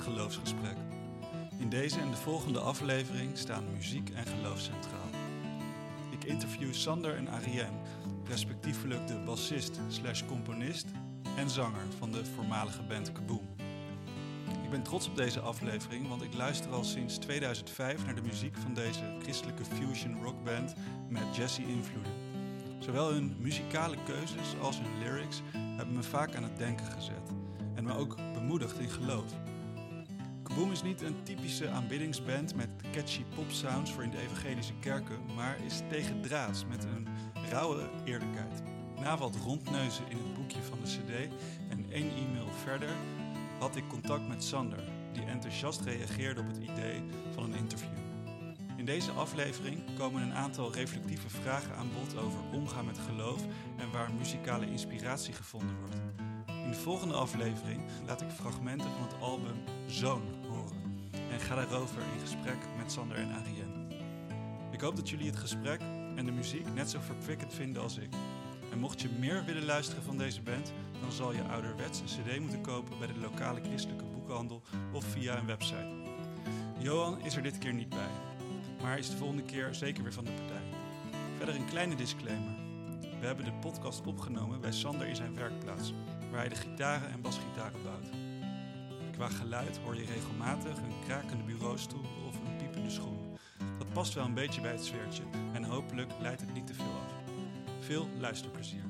geloofsgesprek. In deze en de volgende aflevering staan muziek en geloof centraal. Ik interview Sander en Ariane, respectievelijk de bassist slash componist en zanger van de voormalige band Kaboom. Ik ben trots op deze aflevering, want ik luister al sinds 2005 naar de muziek van deze christelijke fusion rockband met jazzy-invloeden. Zowel hun muzikale keuzes als hun lyrics hebben me vaak aan het denken gezet en me ook bemoedigd in geloof. Kaboom is niet een typische aanbiddingsband met catchy popsounds voor in de evangelische kerken, maar is tegendraads met een rauwe eerlijkheid. Na wat rondneuzen in het boekje van de CD en één e-mail verder had ik contact met Sander, die enthousiast reageerde op het idee van een interview. In deze aflevering komen een aantal reflectieve vragen aan bod over omgaan met geloof en waar muzikale inspiratie gevonden wordt. In de volgende aflevering laat ik fragmenten van het album Zoon en ga daarover in gesprek met Sander en Ariane. Ik hoop dat jullie het gesprek en de muziek net zo verkwikkend vinden als ik. En mocht je meer willen luisteren van deze band, dan zal je ouderwets een cd moeten kopen bij de lokale christelijke boekhandel of via een website. Johan is er dit keer niet bij, maar is de volgende keer zeker weer van de partij. Verder een kleine disclaimer. We hebben de podcast opgenomen bij Sander in zijn werkplaats, waar hij de gitaren en basgitaren bouwt. Qua geluid hoor je regelmatig een krakende bureaustoel of een piepende schoen. Dat past wel een beetje bij het sfeertje en hopelijk leidt het niet te veel af. Veel luisterplezier.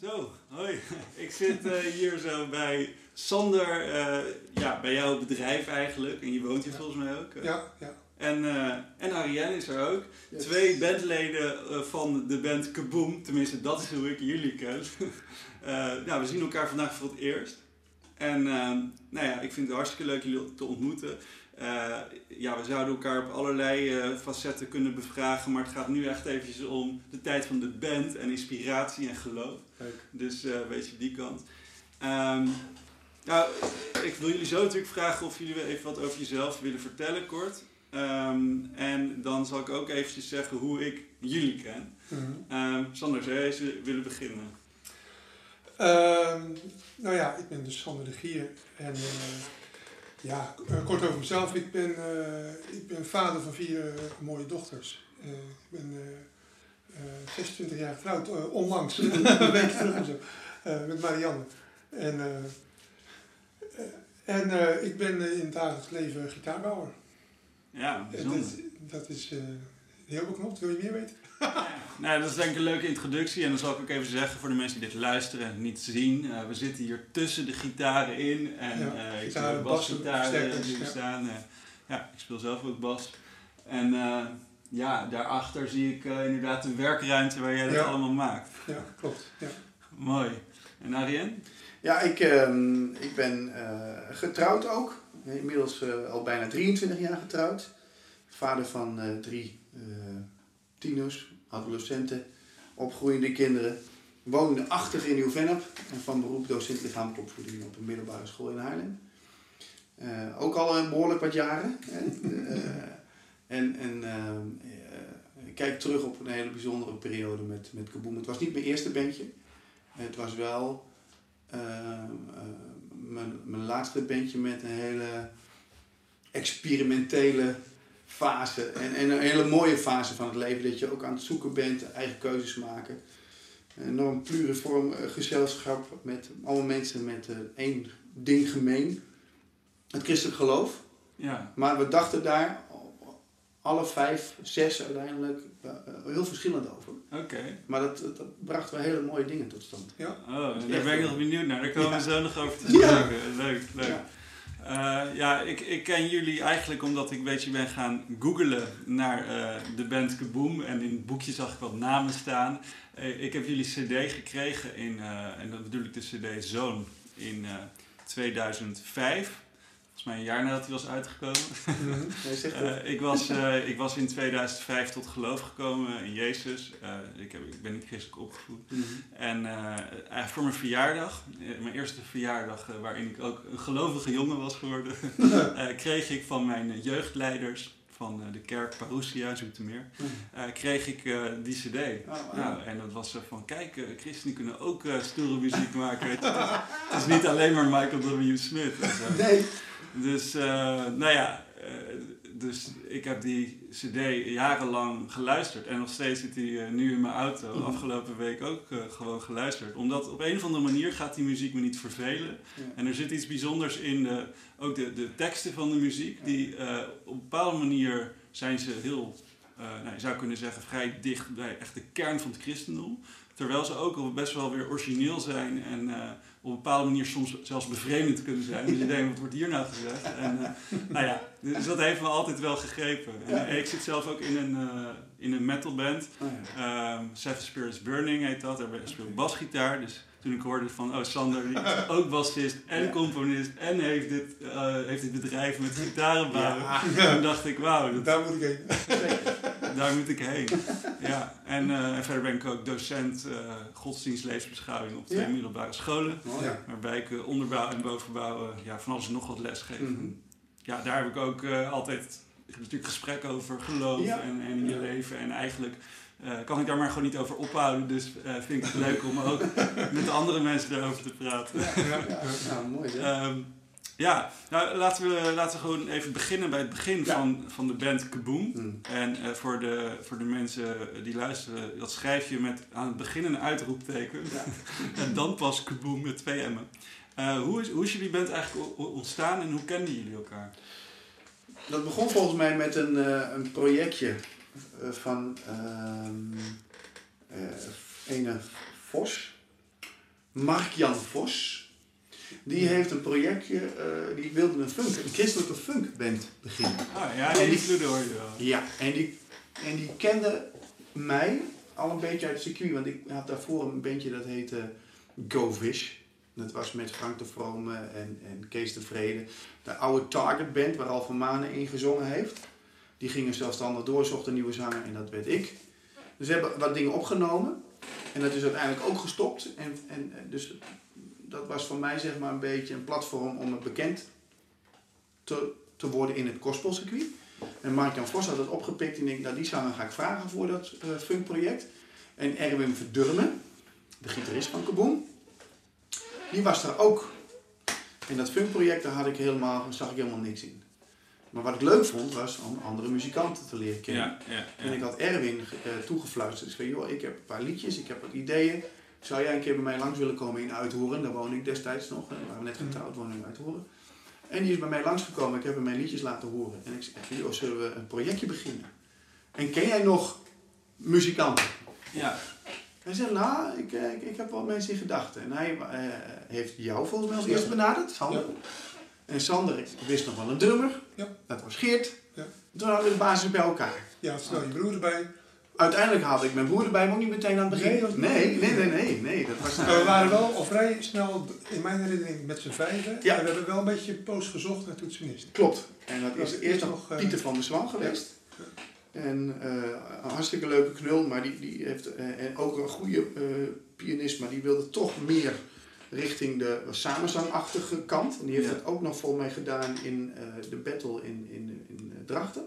Zo, hoi. Ik zit uh, hier zo bij Sander, uh, ja, bij jouw bedrijf eigenlijk. En je woont hier ja. volgens mij ook. Uh. Ja, ja. En, en Ariane is er ook. Yes. Twee bandleden van de band Kaboom. Tenminste, dat is hoe ik jullie ken. nou, we zien elkaar vandaag voor het eerst. En nou ja, ik vind het hartstikke leuk jullie te ontmoeten. Ja, we zouden elkaar op allerlei facetten kunnen bevragen, maar het gaat nu echt eventjes om de tijd van de band en inspiratie en geloof. Leuk. Dus weet je die kant. Um, nou, ik wil jullie zo natuurlijk vragen of jullie even wat over jezelf willen vertellen, kort. Um, en dan zal ik ook eventjes zeggen hoe ik jullie ken. Mm -hmm. um, Sander, zou jij eens willen beginnen? nou ja, ik ben dus Sander de Gier en ja, kort over mezelf. Ik ben, uh, ik ben vader van vier uh, mooie dochters. Ik ben 26 jaar getrouwd, onlangs, een week terug en zo, met Marianne. En, en ik ben in het dagelijks leven gitaarbouwer. Ja, bijzonder. Dat, dat is heel beknopt. Wil je meer weten? Ja, nou, dat is denk ik een leuke introductie. En dan zal ik ook even zeggen voor de mensen die dit luisteren en niet zien. Uh, we zitten hier tussen de gitaren in. En ja, ik speel basgitaren die staan. Ja, ik speel zelf ook bas. En ja, daarachter zie ik inderdaad de werkruimte waar jij dat ja. allemaal maakt. Ja, klopt. Ja. Mooi. En Ariane? Ja, ik, um, ik ben getrouwd ook. Inmiddels al bijna 23 jaar getrouwd. Vader van drie tieners, adolescenten, opgroeiende kinderen. Woonde achter in Nieuw-Vennep en van beroep docent lichamelijke opvoeding op een middelbare school in Haarlem. Ook al uh, behoorlijk wat jaren. en en ik kijk terug op een hele bijzondere periode met, met Kaboom. Het was niet mijn eerste bandje. Het was wel mijn, mijn laatste bandje met een hele experimentele fase en, en een hele mooie fase van het leven. Dat je ook aan het zoeken bent, eigen keuzes maken. Een enorm pluriform gezelschap met allemaal mensen met uh, één ding gemeen. Het christelijk geloof. Ja. Maar we dachten daar alle vijf, zes uiteindelijk uh, heel verschillend over. Oké. Okay. Maar dat, dat bracht wel hele mooie dingen tot stand. Ja. Oh, daar ben ik nog benieuwd naar. Daar komen ja. we zo nog over te spreken. Ja. Leuk, leuk. Ja. Uh, ja, ik, ik ken jullie eigenlijk omdat ik een beetje ben gaan googlen naar uh, de band Kaboom. En in het boekje zag ik wat namen staan. Uh, ik heb jullie cd gekregen in, en dan bedoel ik de cd Zoon, in 2005. Volgens mij een jaar nadat hij was uitgekomen. Mm-hmm. Nee, ik, was, ik was in 2005 tot geloof gekomen in Jezus. ik, heb, ik ben niet christelijk opgevoed. Mm-hmm. En voor mijn verjaardag, mijn eerste verjaardag waarin ik ook een gelovige jongen was geworden, kreeg ik van mijn jeugdleiders van de kerk Parousia, Zoetermeer, uh, kreeg ik uh, die cd. Oh, wow. nou, en dat was van, kijk, uh, christenen kunnen ook stoere muziek maken. Weet je? Het is niet alleen maar Michael W. Smith. Nee. Dus, nou ja, dus ik heb die cd jarenlang geluisterd. En nog steeds zit die nu in mijn auto. Mhm. Afgelopen week ook gewoon geluisterd. Omdat op een of andere manier gaat die muziek me niet vervelen. Ja. En er zit iets bijzonders in de, ook de, de teksten van de muziek. Die op een bepaalde manier zijn ze heel, nou, je zou kunnen zeggen, vrij dicht bij echt de kern van het christendom. Terwijl ze ook al best wel weer origineel zijn en op een bepaalde manier soms zelfs bevreemdend kunnen zijn. Dus je denkt, wat wordt hier nou gezegd? En uh, nou ja, dus dat heeft me altijd wel gegrepen. En, uh, ik zit zelf ook in een, in een metalband. Um, Seven Spirits Burning heet dat. Daar speel ik basgitaar. Dus toen ik hoorde van, oh Sander, die is ook bassist en componist en heeft dit, heeft dit bedrijf met gitaren bouwen. Ja. Toen dacht ik, wauw, dat, Daar moet ik heen. daar moet ik heen. Ja, en, uh, en verder ben ik ook docent uh, godsdienstlevensbeschouwing op twee Ja. middelbare scholen. Waarbij ik uh, onderbouw en bovenbouw uh, ja, van alles en nog wat les geef. Mhm. Ja, daar heb ik ook uh, altijd natuurlijk gesprek over geloof Ja. en, en je leven. En eigenlijk uh, kan ik daar maar gewoon niet over ophouden. Dus uh, vind ik het leuk om ook met de andere mensen daarover te praten. Ja, Ja, nou, mooi hè? Ehm, ja, nou, laten, we, laten we gewoon even beginnen bij het begin Ja. van, van de band Kaboom. Mm. En eh, voor, de, voor de mensen die luisteren, dat schrijf je met aan het begin een uitroepteken. Ja. en dan pas Kaboom met twee M'en. Eh, hoe, is, hoe is jullie band eigenlijk ontstaan en hoe kenden jullie elkaar? Dat begon volgens mij met een, eh, een projectje eh, van ehm eh, ene Vos, Mark-Jan Vos. Die heeft een projectje, eh, die wilde een funk, een christelijke funkband beginnen. Ah ja, En die hoor je wel. Ja, en die, en die kende mij al een beetje uit het circuit, want ik had daarvoor een bandje dat heette Go Fish. Dat was met Frank de Vrome en, en Kees de Vrede. De oude Target Band waar Al van Manen in gezongen heeft. Die gingen zelfstandig door, zochten een nieuwe zanger en dat werd ik. Dus we hebben wat dingen opgenomen. En dat is uiteindelijk ook gestopt. En en dus dat was voor mij zeg maar een beetje een platform om het bekend te, te worden in het gospelcircuit. En Mark-Jan Vos had het opgepikt en ik nou die zanger ga ik vragen voor dat eh, funkproject. En Erwin Verdurmen, de gitarist van Kaboom, die was daar ook. En dat funkproject, daar had ik helemaal, zag ik helemaal niks in. Maar wat ik leuk vond, was om andere muzikanten te leren kennen. Ja, ja, En ik had Erwin eh, toegefluisterd. Ik zei, joh, ik heb een paar liedjes, ik heb wat ideeën. Zou jij een keer bij mij langs willen komen in Uithoren? Daar woonde ik destijds nog. hè. We waren net getrouwd, woonde ik in Uithoren. En die is bij mij langsgekomen. Ik heb hem mijn liedjes laten horen. En ik zei, joh, zullen we een projectje beginnen? En ken jij nog muzikanten? ja. Hij zei, nou, ik, eh, ik, ik heb wel mensen in gedachten. En hij eh, heeft jou volgens mij als eerste benaderd, Sander. En Sander wist nog wel een drummer. Ja. Dat was Geert. Ja. Toen hadden we de basis bij elkaar. Ja, snel je broer erbij. Uiteindelijk haalde ik mijn broer erbij, maar ook niet meteen aan het begin. Nee, nee, nee, nee, nee, nee, Dat was Maar we waren wel al vrij snel, in mijn herinnering, met z'n vijven. Ja. En we hebben wel een beetje post gezocht naar toetsenist. Klopt. En dat is eerst nog, eh, Pieter van der Zwan geweest. En eh, een hartstikke leuke knul, maar die, die heeft eh, en ook een goede pianist, maar die wilde toch meer richting de samenzangachtige kant. En die heeft Ja. het ook nog voor mij gedaan in de battle in, in, in Drachten.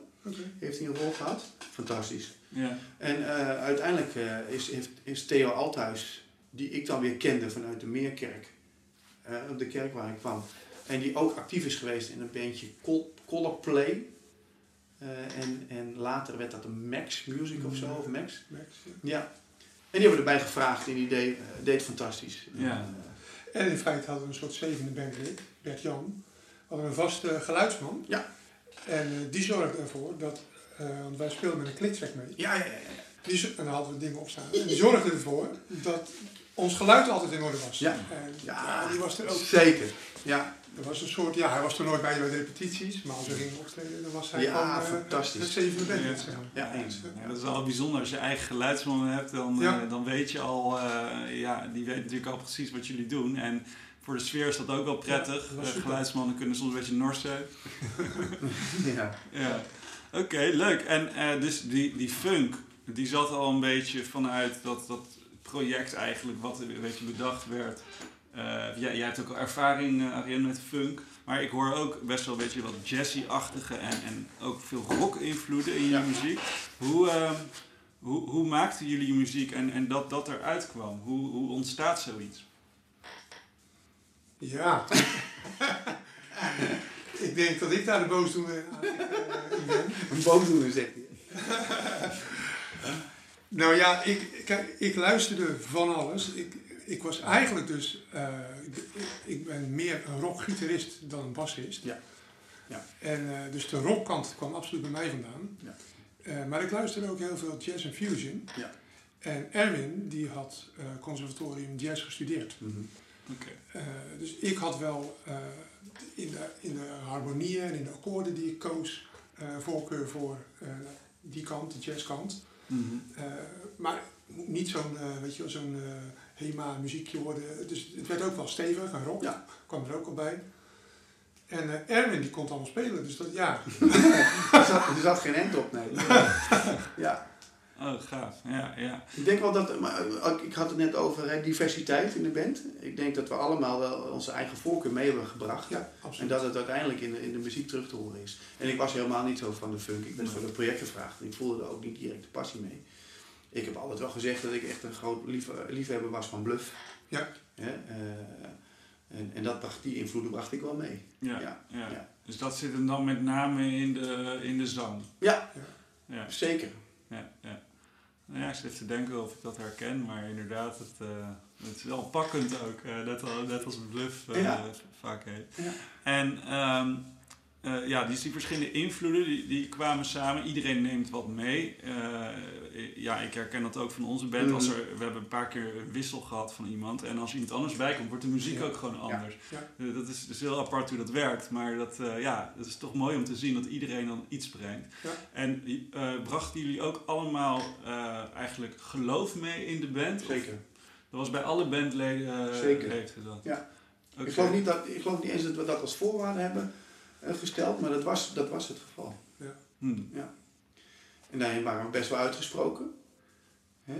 Heeft hij een rol gehad. Fantastisch. ja. En eh, uiteindelijk eh, is, heeft, is Theo Althuis, die ik dan weer kende vanuit de Meerkerk, eh, op de kerk waar ik kwam. En die ook actief is geweest in een bandje Col Color Play. En, en later werd dat een Max Music of zo, of Max. Max, ja. Ja. En die hebben we erbij gevraagd en die deed, deed fantastisch. Ja. En in feite hadden we een soort zevende bandlid, Bert Jan. We hadden een vaste geluidsman. Ja. En eh, die zorgde ervoor dat, eh, want wij speelden met een kliktrack mee. Ja, ja, ja. Die, en dan hadden we dingen op staan. En die zorgde ervoor dat ons geluid altijd in orde was. Ja. En, Ja, ja, die was er ook. Zeker. Ja, Er was een soort, ja, hij was er nooit bij bij de repetities, maar als we gingen optreden, dan was hij Ja, gewoon eh, fantastisch. het zevende bandlid. Ja. zeg maar. ja eens. Ja, dat is wel bijzonder. Als je eigen geluidsman hebt, dan, Ja. eh, dan weet je al, eh, ja, die weet natuurlijk al precies wat jullie doen. En voor de sfeer is dat ook wel prettig. Ja, Eh, geluidsmannen kunnen soms een beetje nors zijn. Ja. Ja. Oké, leuk. En eh, dus die, die funk, die zat al een beetje vanuit dat, dat project eigenlijk, wat een beetje bedacht werd, eh, jij, jij hebt ook al ervaring, uh, met funk. Maar ik hoor ook best wel een beetje wat jazzy-achtige en, en ook veel rock-invloeden in je muziek. Hoe, uh, hoe, hoe maakten jullie je muziek en, en dat dat eruit kwam? Hoe, hoe ontstaat zoiets? Ja, ik denk dat ik daar de boosdoener aan ben. Een boosdoener, zegt hij. nou ja, ik, kijk, ik luisterde van alles. Ik, ik was eigenlijk dus, uh, ik, ik, ben meer een rockgitarist dan een bassist. Ja. ja. En uh, dus de rockkant kwam absoluut bij mij vandaan. Ja. Uh, maar ik luisterde ook heel veel jazz en fusion. Ja. En Erwin, die had conservatorium jazz gestudeerd. Mm -hmm. Okay. dus ik had wel in, de, in de harmonieën en in de akkoorden die ik koos, voorkeur voor die kant, de jazzkant. Mm -hmm. maar niet zo'n, weet je, zo'n HEMA muziekje worden. Dus het werd ook wel stevig en rock. Ja. Kwam er ook al bij. En uh, Erwin die kon allemaal spelen, dus dat ja. er, zat, er zat geen end op, nee. Oh, gaaf. Ja, ja. Ik denk wel dat, maar, ik had het net over hè, diversiteit in de band. Ik denk dat we allemaal wel onze eigen voorkeur mee hebben gebracht. Ja, en dat het uiteindelijk in de, in de muziek terug te horen is. En ik was helemaal niet zo van de funk. Ik ben voor het project gevraagd. Ik voelde er ook niet direct de passie mee ik heb altijd wel gezegd dat ik echt een groot lief, liefhebber was van bluff. Ja. ja uh, en, en dat bracht, die invloeden bracht ik wel mee. Ja, ja, ja. Dus dat zit hem dan met name in de, in de zang? Ja, ja. zeker. Ja, ja. Nou ja, ik zit te denken of ik dat herken, maar inderdaad, het, uh, het is wel pakkend ook. Uh, net, al, net als bluff vaak heet. Ja. En um, uh, ja, die, die verschillende invloeden die, die kwamen samen. Iedereen neemt wat mee. Uh, ja, ik herken dat ook van onze band. Als er, we hebben een paar keer een wissel gehad van iemand. En als iemand anders bij komt, wordt de muziek ja. ook gewoon anders. Ja. Uh, dat is dus heel apart hoe dat werkt. Maar dat, ja, dat is toch mooi om te zien dat iedereen dan iets brengt. En brachten jullie ook allemaal eigenlijk geloof mee in de band? Zeker. Dat was bij alle bandleden Zeker. heeft dat? Ja. Okay. Ik, geloof niet dat, ik geloof niet eens dat we dat als voorwaarde hebben gesteld, maar dat was, dat was het geval. Ja. Hmm. ja. En daarin waren we best wel uitgesproken. Hè?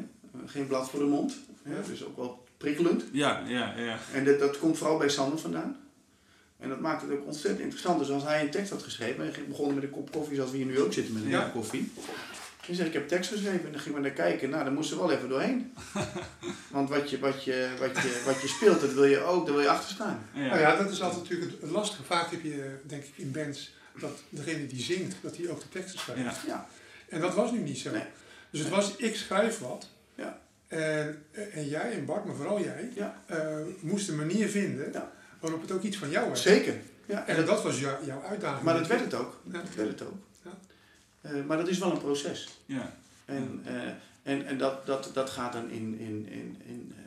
Geen blad voor de mond. Hè? Dus ook wel prikkelend. Ja, ja, ja. En dat, dat komt vooral bij Sander vandaan. En dat maakt het ook ontzettend interessant. Dus als hij een tekst had geschreven, en begonnen met een kop koffie zoals we hier nu ook zitten met een ja. kop koffie. En zei ik heb tekst geschreven en dan gingen we naar kijken. Nou, daar moesten we wel even doorheen. Want wat je, wat je, wat je, wat je speelt, dat wil je ook, daar wil je achter staan. Ja. Nou ja, dat is altijd natuurlijk het lastige. Vaak heb je, denk ik, in bands dat degene die zingt, dat die ook de teksten schrijft. Ja. Ja. En dat was nu niet zo. Nee. Dus het was, ik schrijf wat. Ja. En, en jij en Bart, maar vooral jij, Ja. uh, moest een manier vinden Ja. waarop het ook iets van jou werd. Zeker. Ja. En dat was jou, jouw uitdaging. Maar dat werd het ook. Ja. Dat werd het ook. Ja. Uh, maar dat is wel een proces. Ja. En, uh, en, en dat, dat, dat gaat dan in, in, in, in uh,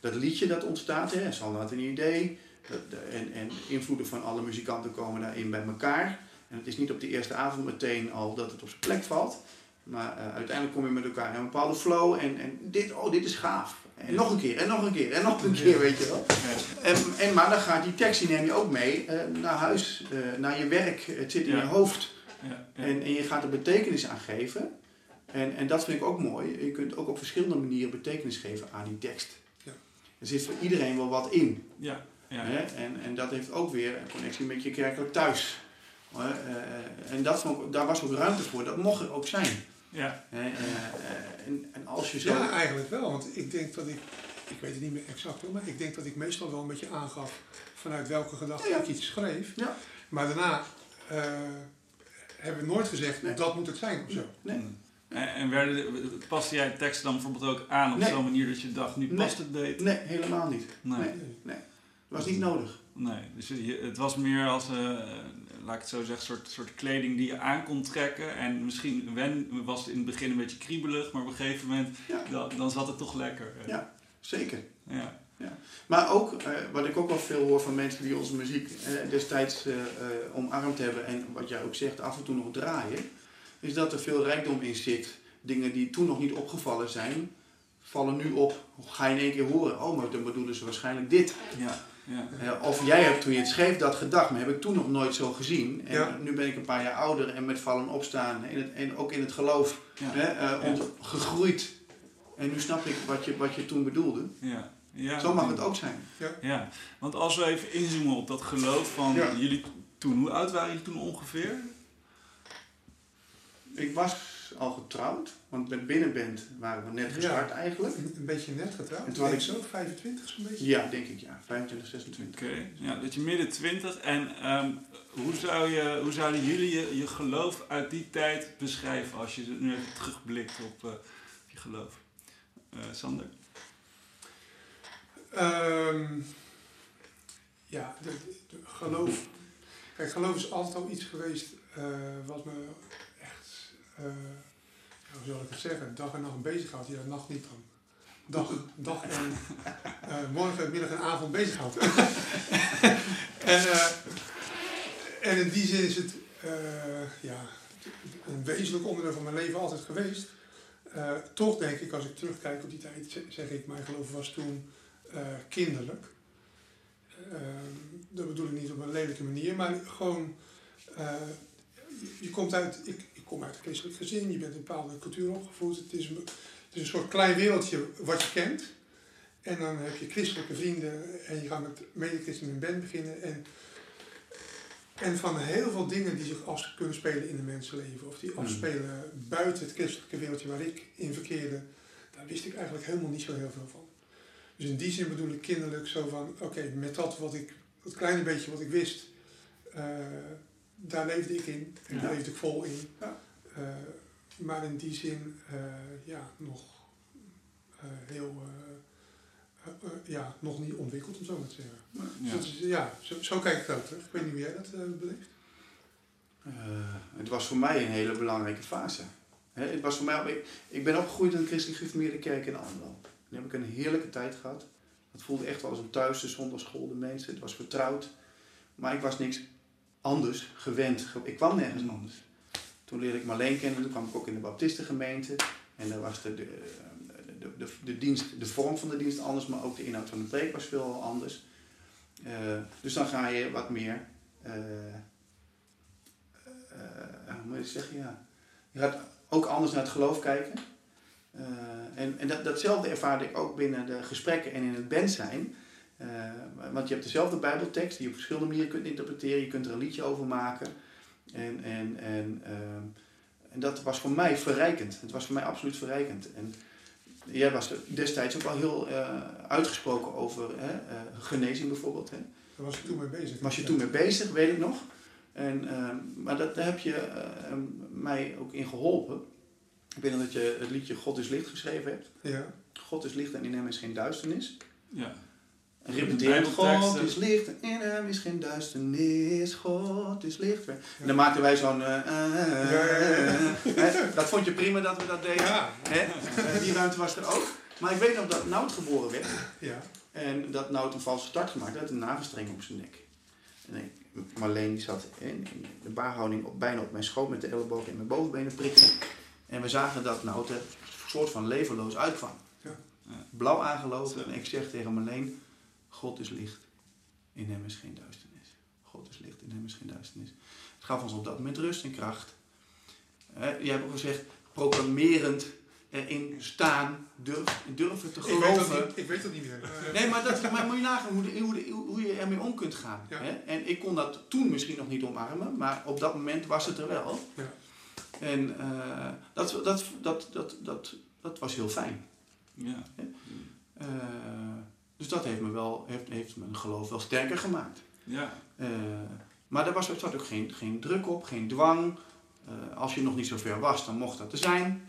dat liedje dat ontstaat. Hè. Had een idee. Dat, en, en invloeden van alle muzikanten komen daarin bij elkaar. En het is niet op de eerste avond meteen al dat het op zijn plek valt. Maar uh, uiteindelijk kom je met elkaar in een bepaalde flow. En, en dit, oh, dit is gaaf. En nog een keer, en nog een keer, en nog een keer, weet je wel. En, en, maar dan gaat die tekst, die neem je ook mee naar huis, naar je werk. Het zit in Ja. je hoofd. Ja, ja. En, en je gaat er betekenis aan geven. En, en dat vind ik ook mooi. Je kunt ook op verschillende manieren betekenis geven aan die tekst. Ja. Er zit voor iedereen wel wat in. ja, ja? En, en dat heeft ook weer een connectie met je kerkelijk thuis. Uh, en dat vond daar was ook ruimte voor. Dat mocht er ook zijn. ja. Uh, en, en als je zo... Ja, eigenlijk wel. Want ik denk dat ik, ik weet het niet meer exact hoor, maar ik denk dat ik meestal wel een beetje aangaf vanuit welke gedachte Ja. ik iets schreef. Ja. Maar daarna uh, hebben we nooit gezegd, Nee. dat moet het zijn of zo. Nee. En, en werden, paste jij tekst dan bijvoorbeeld ook aan op Nee. zo'n manier dat je dacht, nu Nee. past het beter? Nee, helemaal niet. Nee. Nee. Nee. Dat was niet nodig. Nee, dus je, het was meer als, eh, laat ik het zo zeggen, soort, soort kleding die je aan kon trekken. En misschien wen, was het in het begin een beetje kriebelig, maar op een gegeven moment Ja. dan, dan zat het toch lekker. Ja. Zeker. Ja. Maar ook, eh, wat ik ook wel veel hoor van mensen die onze muziek eh, destijds eh, omarmd hebben en wat jij ook zegt, af en toe nog draaien, is dat er veel rijkdom in zit. Dingen die toen nog niet opgevallen zijn, vallen nu op. Ga je in één keer horen, oh, maar dan bedoelen ze waarschijnlijk dit. Ja. Ja. Eh, of jij hebt toen je het schreef dat gedacht, maar heb ik toen nog nooit zo gezien. En Ja. nu ben ik een paar jaar ouder en met vallen opstaan in het, en ook in het geloof Ja. hè, eh, ont- gegroeid. En nu snap ik wat je, wat je toen bedoelde. Ja. Ja, Zo mag het ook zijn. Ja, want als we even inzoomen op dat geloof van Ja. jullie toen, hoe oud waren jullie toen ongeveer? Ik was al getrouwd, want met binnenband waren we net gestart eigenlijk. Een, een beetje net getrouwd. En toen had ik- zo, 25 zo'n beetje. Ja, denk ik ja. 25, 26. Oké, ja, dat je midden twintig. En ehm, hoe, zou je, hoe zouden jullie je, je geloof uit die tijd beschrijven als je nu even terugblikt op eh, je geloof? Eh, Sander? Ehm, ja, de, de- geloof. Kijk, geloof is altijd al iets geweest eh, wat me echt, eh, hoe zal ik het zeggen, dag en nacht bezig houdt. Ja, nacht niet dan. Dag, dag en eh, morgen, middag en avond bezig houdt. en, eh, en in die zin is het eh, ja, een wezenlijk onderdeel van mijn leven altijd geweest. Toch denk ik, als ik terugkijk op die tijd, zeg- ik, mijn geloof was toen kinderlijk. Dat bedoel ik niet op een lelijke manier, maar gewoon, je, komt uit, ik kom uit een christelijk gezin, je bent een bepaalde cultuur opgevoed, het is, een, het is een soort klein wereldje wat je kent. En dan heb je christelijke vrienden en je gaat met medechristenen in een band beginnen. En, en van heel veel dingen die zich af kunnen spelen in een mensenleven, of die Hmm. afspelen buiten het christelijke wereldje waar ik in verkeerde, daar wist ik eigenlijk helemaal niet zo heel veel van. Dus in die zin bedoel ik kinderlijk zo van, oké, met dat wat ik, dat kleine beetje wat ik wist, eh, daar leefde ik in. En daar leefde ik vol in. Ja. Eh, maar in die zin, eh, ja, nog eh, heel, ja, nog niet ontwikkeld om zo maar te zeggen. Dus Ja. dat is, ja, zo, zo kijk ik daar terug. Ik weet niet hoe jij dat eh, beleeft. Eh, het was voor mij een hele belangrijke fase. Hè, het was voor mij, ik, ik ben opgegroeid in een christelijk gereformeerde kerk in Almelo. Daar heb ik een heerlijke tijd gehad. Het voelde echt wel als een thuis, de zondagschool, de mensen. Het was vertrouwd. Maar ik was niks anders gewend. Ik kwam nergens anders. Toen leerde ik Marleen kennen. Toen kwam ik ook in de baptistengemeente. En daar was de, de, de, de, dienst, de vorm van de dienst anders. Maar ook de inhoud van de preek was veel anders. Eh, dus dan ga je wat meer... eh, eh, hoe moet het zeggen, ja. Je gaat ook anders naar het geloof kijken. En en dat, datzelfde ervaarde ik ook binnen de gesprekken en in het band zijn. Eh, want je hebt dezelfde bijbeltekst die je op verschillende manieren kunt interpreteren. Je kunt er een liedje over maken. En, en, en, ehm, en dat was voor mij verrijkend. Het was voor mij absoluut verrijkend. En jij was destijds ook al heel eh, uitgesproken over hè, eh, genezing bijvoorbeeld. Hè. Daar was ik toen mee bezig. Was je toen mee bezig, weet ik nog. En, ehm, maar dat, daar heb je eh, mij ook in geholpen. Ik weet nog dat je het liedje God is licht geschreven hebt. Ja. God is licht en in hem is geen duisternis. Ja. En repeteer God is licht en in hem is geen duisternis. God is licht. En dan maakten wij zo'n... eh, eh, eh, Ja? Dat vond je prima dat we dat deden. Hè? Die ruimte was er ook. Maar ik weet nog dat Nout geboren werd. Ja. En dat Nout een valse start gemaakt had, een navelstreng op zijn nek. En ik, Marleen die zat in, in de baarhouding op, bijna op mijn schoot met de ellebogen in mijn bovenbenen prikken. En we zagen dat Nout er een soort van levenloos uitkwam. Blauw aangelopen en ik zeg tegen Marleen, God is licht, in hem is geen duisternis. God is licht, in hem is geen duisternis. Het gaf ons op dat moment rust en kracht. Eh, jij hebt ook gezegd, proclamerend erin staan, durf, durven te Ik weet, dat geloven. niet, ik weet dat niet meer. Nee, maar, dat, maar moet je nagaan hoe, de- hoe, de- hoe je ermee om kunt gaan. Ja. Hè? En ik kon dat toen misschien nog niet omarmen, maar op dat moment was het er wel. Ja. En eh, dat, dat, dat, dat, dat, dat was heel fijn. Ja. Eh, dus dat heeft me wel, heeft, heeft mijn geloof wel sterker gemaakt. Ja. Eh, maar er, was, er zat ook geen, geen druk op, geen dwang. Eh, als je nog niet zo ver was, dan mocht dat er zijn.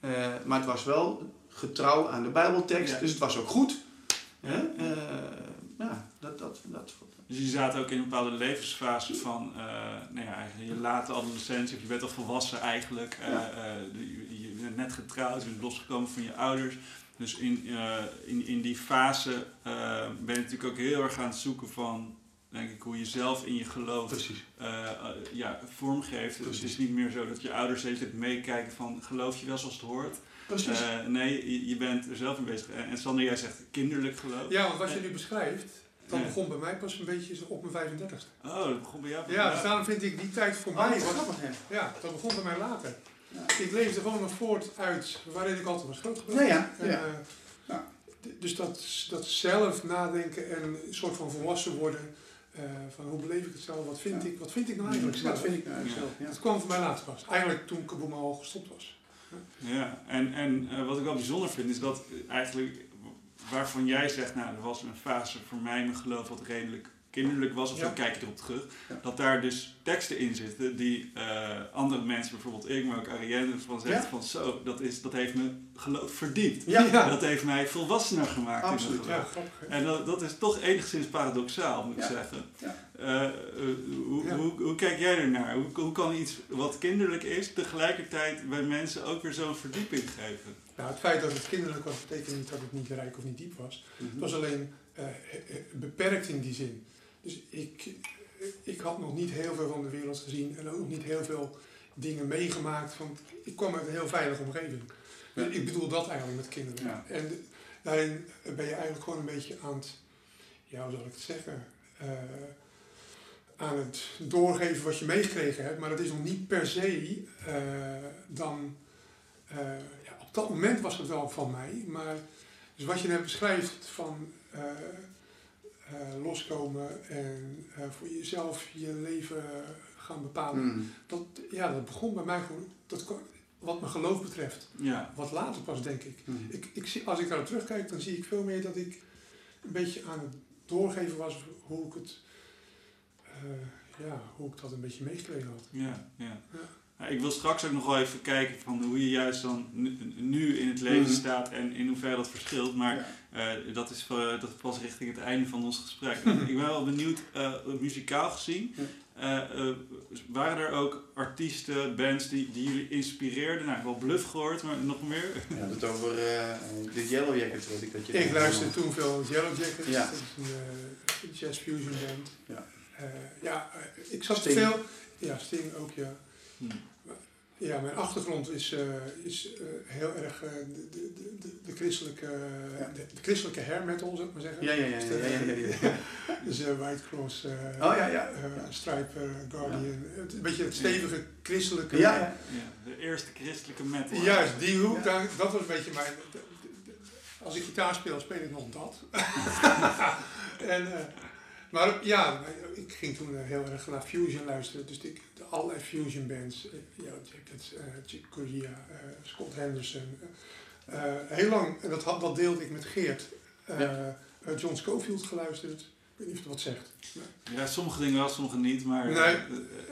Eh, maar het was wel getrouw aan de Bijbeltekst, Ja. dus het was ook goed. Eh, ja, dat, dat, dat, Dus je zat ook in een bepaalde levensfase van, nou ja, eigenlijk je late adolescentie, of je bent al volwassen eigenlijk. Ja. je, je bent net getrouwd, je bent losgekomen van je ouders. Dus in, eh, in, in die fase eh, ben je natuurlijk ook heel erg aan het zoeken van, denk ik, hoe je zelf in je geloof eh, eh, ja, vormgeeft. Dus het is niet meer zo dat je ouders steeds meekijken van, geloof je wel zoals het hoort? precies. Eh, nee, je, je bent er zelf mee bezig. En en Sander, jij zegt kinderlijk geloof. ja, want wat je nu beschrijft, dat Ja. begon bij mij pas een beetje op mijn 35ste. Oh, dat begon bij jou. Ja, dus daarom vind ik die tijd voor oh, mij wat was... grappig hè. Ja, dat begon bij mij later. Ja. Ik leefde gewoon nog voort uit waarin ik altijd was grootgebracht. Ja, ja, En, ja. eh, Ja. d- Dus dat, dat zelf nadenken en een soort van volwassen worden. eh, van hoe beleef ik het zelf? Wat vind, Ja. ik, wat vind ik nou eigenlijk Wat vind ik nou eigenlijk zelf? Ja. Dat kwam voor mij later pas. Eigenlijk toen Kaboom al gestopt was. Ja, en, en eh, wat ik wel bijzonder vind is dat eigenlijk waarvan jij zegt, nou, er was een fase voor mij mijn geloof wat redelijk kinderlijk was, of Ja. zo kijk je erop terug, Ja. dat daar dus teksten in zitten die eh, andere mensen, bijvoorbeeld ik, maar ook Ariane, van zegt Ja. van zo, dat, is, dat heeft me geloof verdiept. Ja, Ja. Dat heeft mij volwassener gemaakt. in mijn Ja, geloof. En dat, dat is toch enigszins paradoxaal, moet ik zeggen. Ja. Eh, eh, hoe, hoe, hoe kijk jij ernaar? Hoe, hoe kan iets wat kinderlijk is, tegelijkertijd bij mensen ook weer zo'n verdieping geven? Nou, het feit dat het kinderlijk was, betekent niet dat het niet rijk of niet diep was. Mhm. Het was alleen beperkt in die zin. Dus ik, ik had nog niet heel veel van de wereld gezien en ook nog niet heel veel dingen meegemaakt. Want ik kwam uit een heel veilige omgeving. Ja. ik bedoel dat eigenlijk met kinderen. Ja. En de- daarin ben je eigenlijk gewoon een beetje aan het, ja, hoe zal ik het zeggen, eh, aan het doorgeven wat je meegekregen hebt. Maar dat is nog niet per se eh, dan, eh, ja, op dat moment was het wel van mij. Maar dus wat je net beschrijft van eh, eh, loskomen en eh, voor jezelf je leven gaan bepalen. Mhm. Dat, ja, dat begon bij mij gewoon, dat, wat mijn geloof betreft. Ja, Wat later pas, denk ik. Mhm. ik, ik zie, als ik daarop terugkijk, dan zie ik veel meer dat ik een beetje aan het doorgeven was hoe ik het, eh, ja, hoe ik dat een beetje meegekregen had. ja, ja. Ja. Nou, ik wil straks ook nog wel even kijken van hoe je juist dan nu, nu in het leven Mhm. staat en in hoeverre dat verschilt. Maar Ja. eh, dat is eh, dat is pas richting het einde van ons gesprek. Ik ben wel benieuwd, eh, muzikaal gezien, Ja. eh, eh, waren er ook artiesten, bands die, die jullie inspireerden? Nou, ik heb wel Bluff gehoord, maar nog meer? Je had het over eh, de Yellow Jackets, weet ik dat je Ik luisterde toen veel Yellow Jackets, Ja. dat is een jazz fusion band. Ja. Eh, ja, ik zat Sting. veel, ja, Sting ook, ja. Ja, mijn achtergrond is, eh, is eh, heel erg eh, de, de, de, de, christelijke, Ja. de, de christelijke hair metal, zou ik maar zeggen. Ja, ja, ja. ja, ja, ja. Dus eh, White Cross, eh Oh ja, ja. eh, Stripe, eh, Guardian. Het, een beetje het stevige christelijke. Ja, ja. Ja, de eerste christelijke metal. Juist, die hoek, Ja. daar, dat was een beetje mijn... de- de- de- als ik gitaar speel, speel ik nog dat. en, eh, maar ja, ik ging toen heel erg naar fusion luisteren. Dus ik, de allerlei fusion bands. eh, ja, Jackets, eh Chick Corea, eh, Scott Henderson. heel lang, en dat, had, dat deelde ik met Geert. eh, Ja. eh, John Schofield geluisterd. Ik weet niet of het wat zegt. Ja, sommige dingen wel, sommige niet, maar... Nee.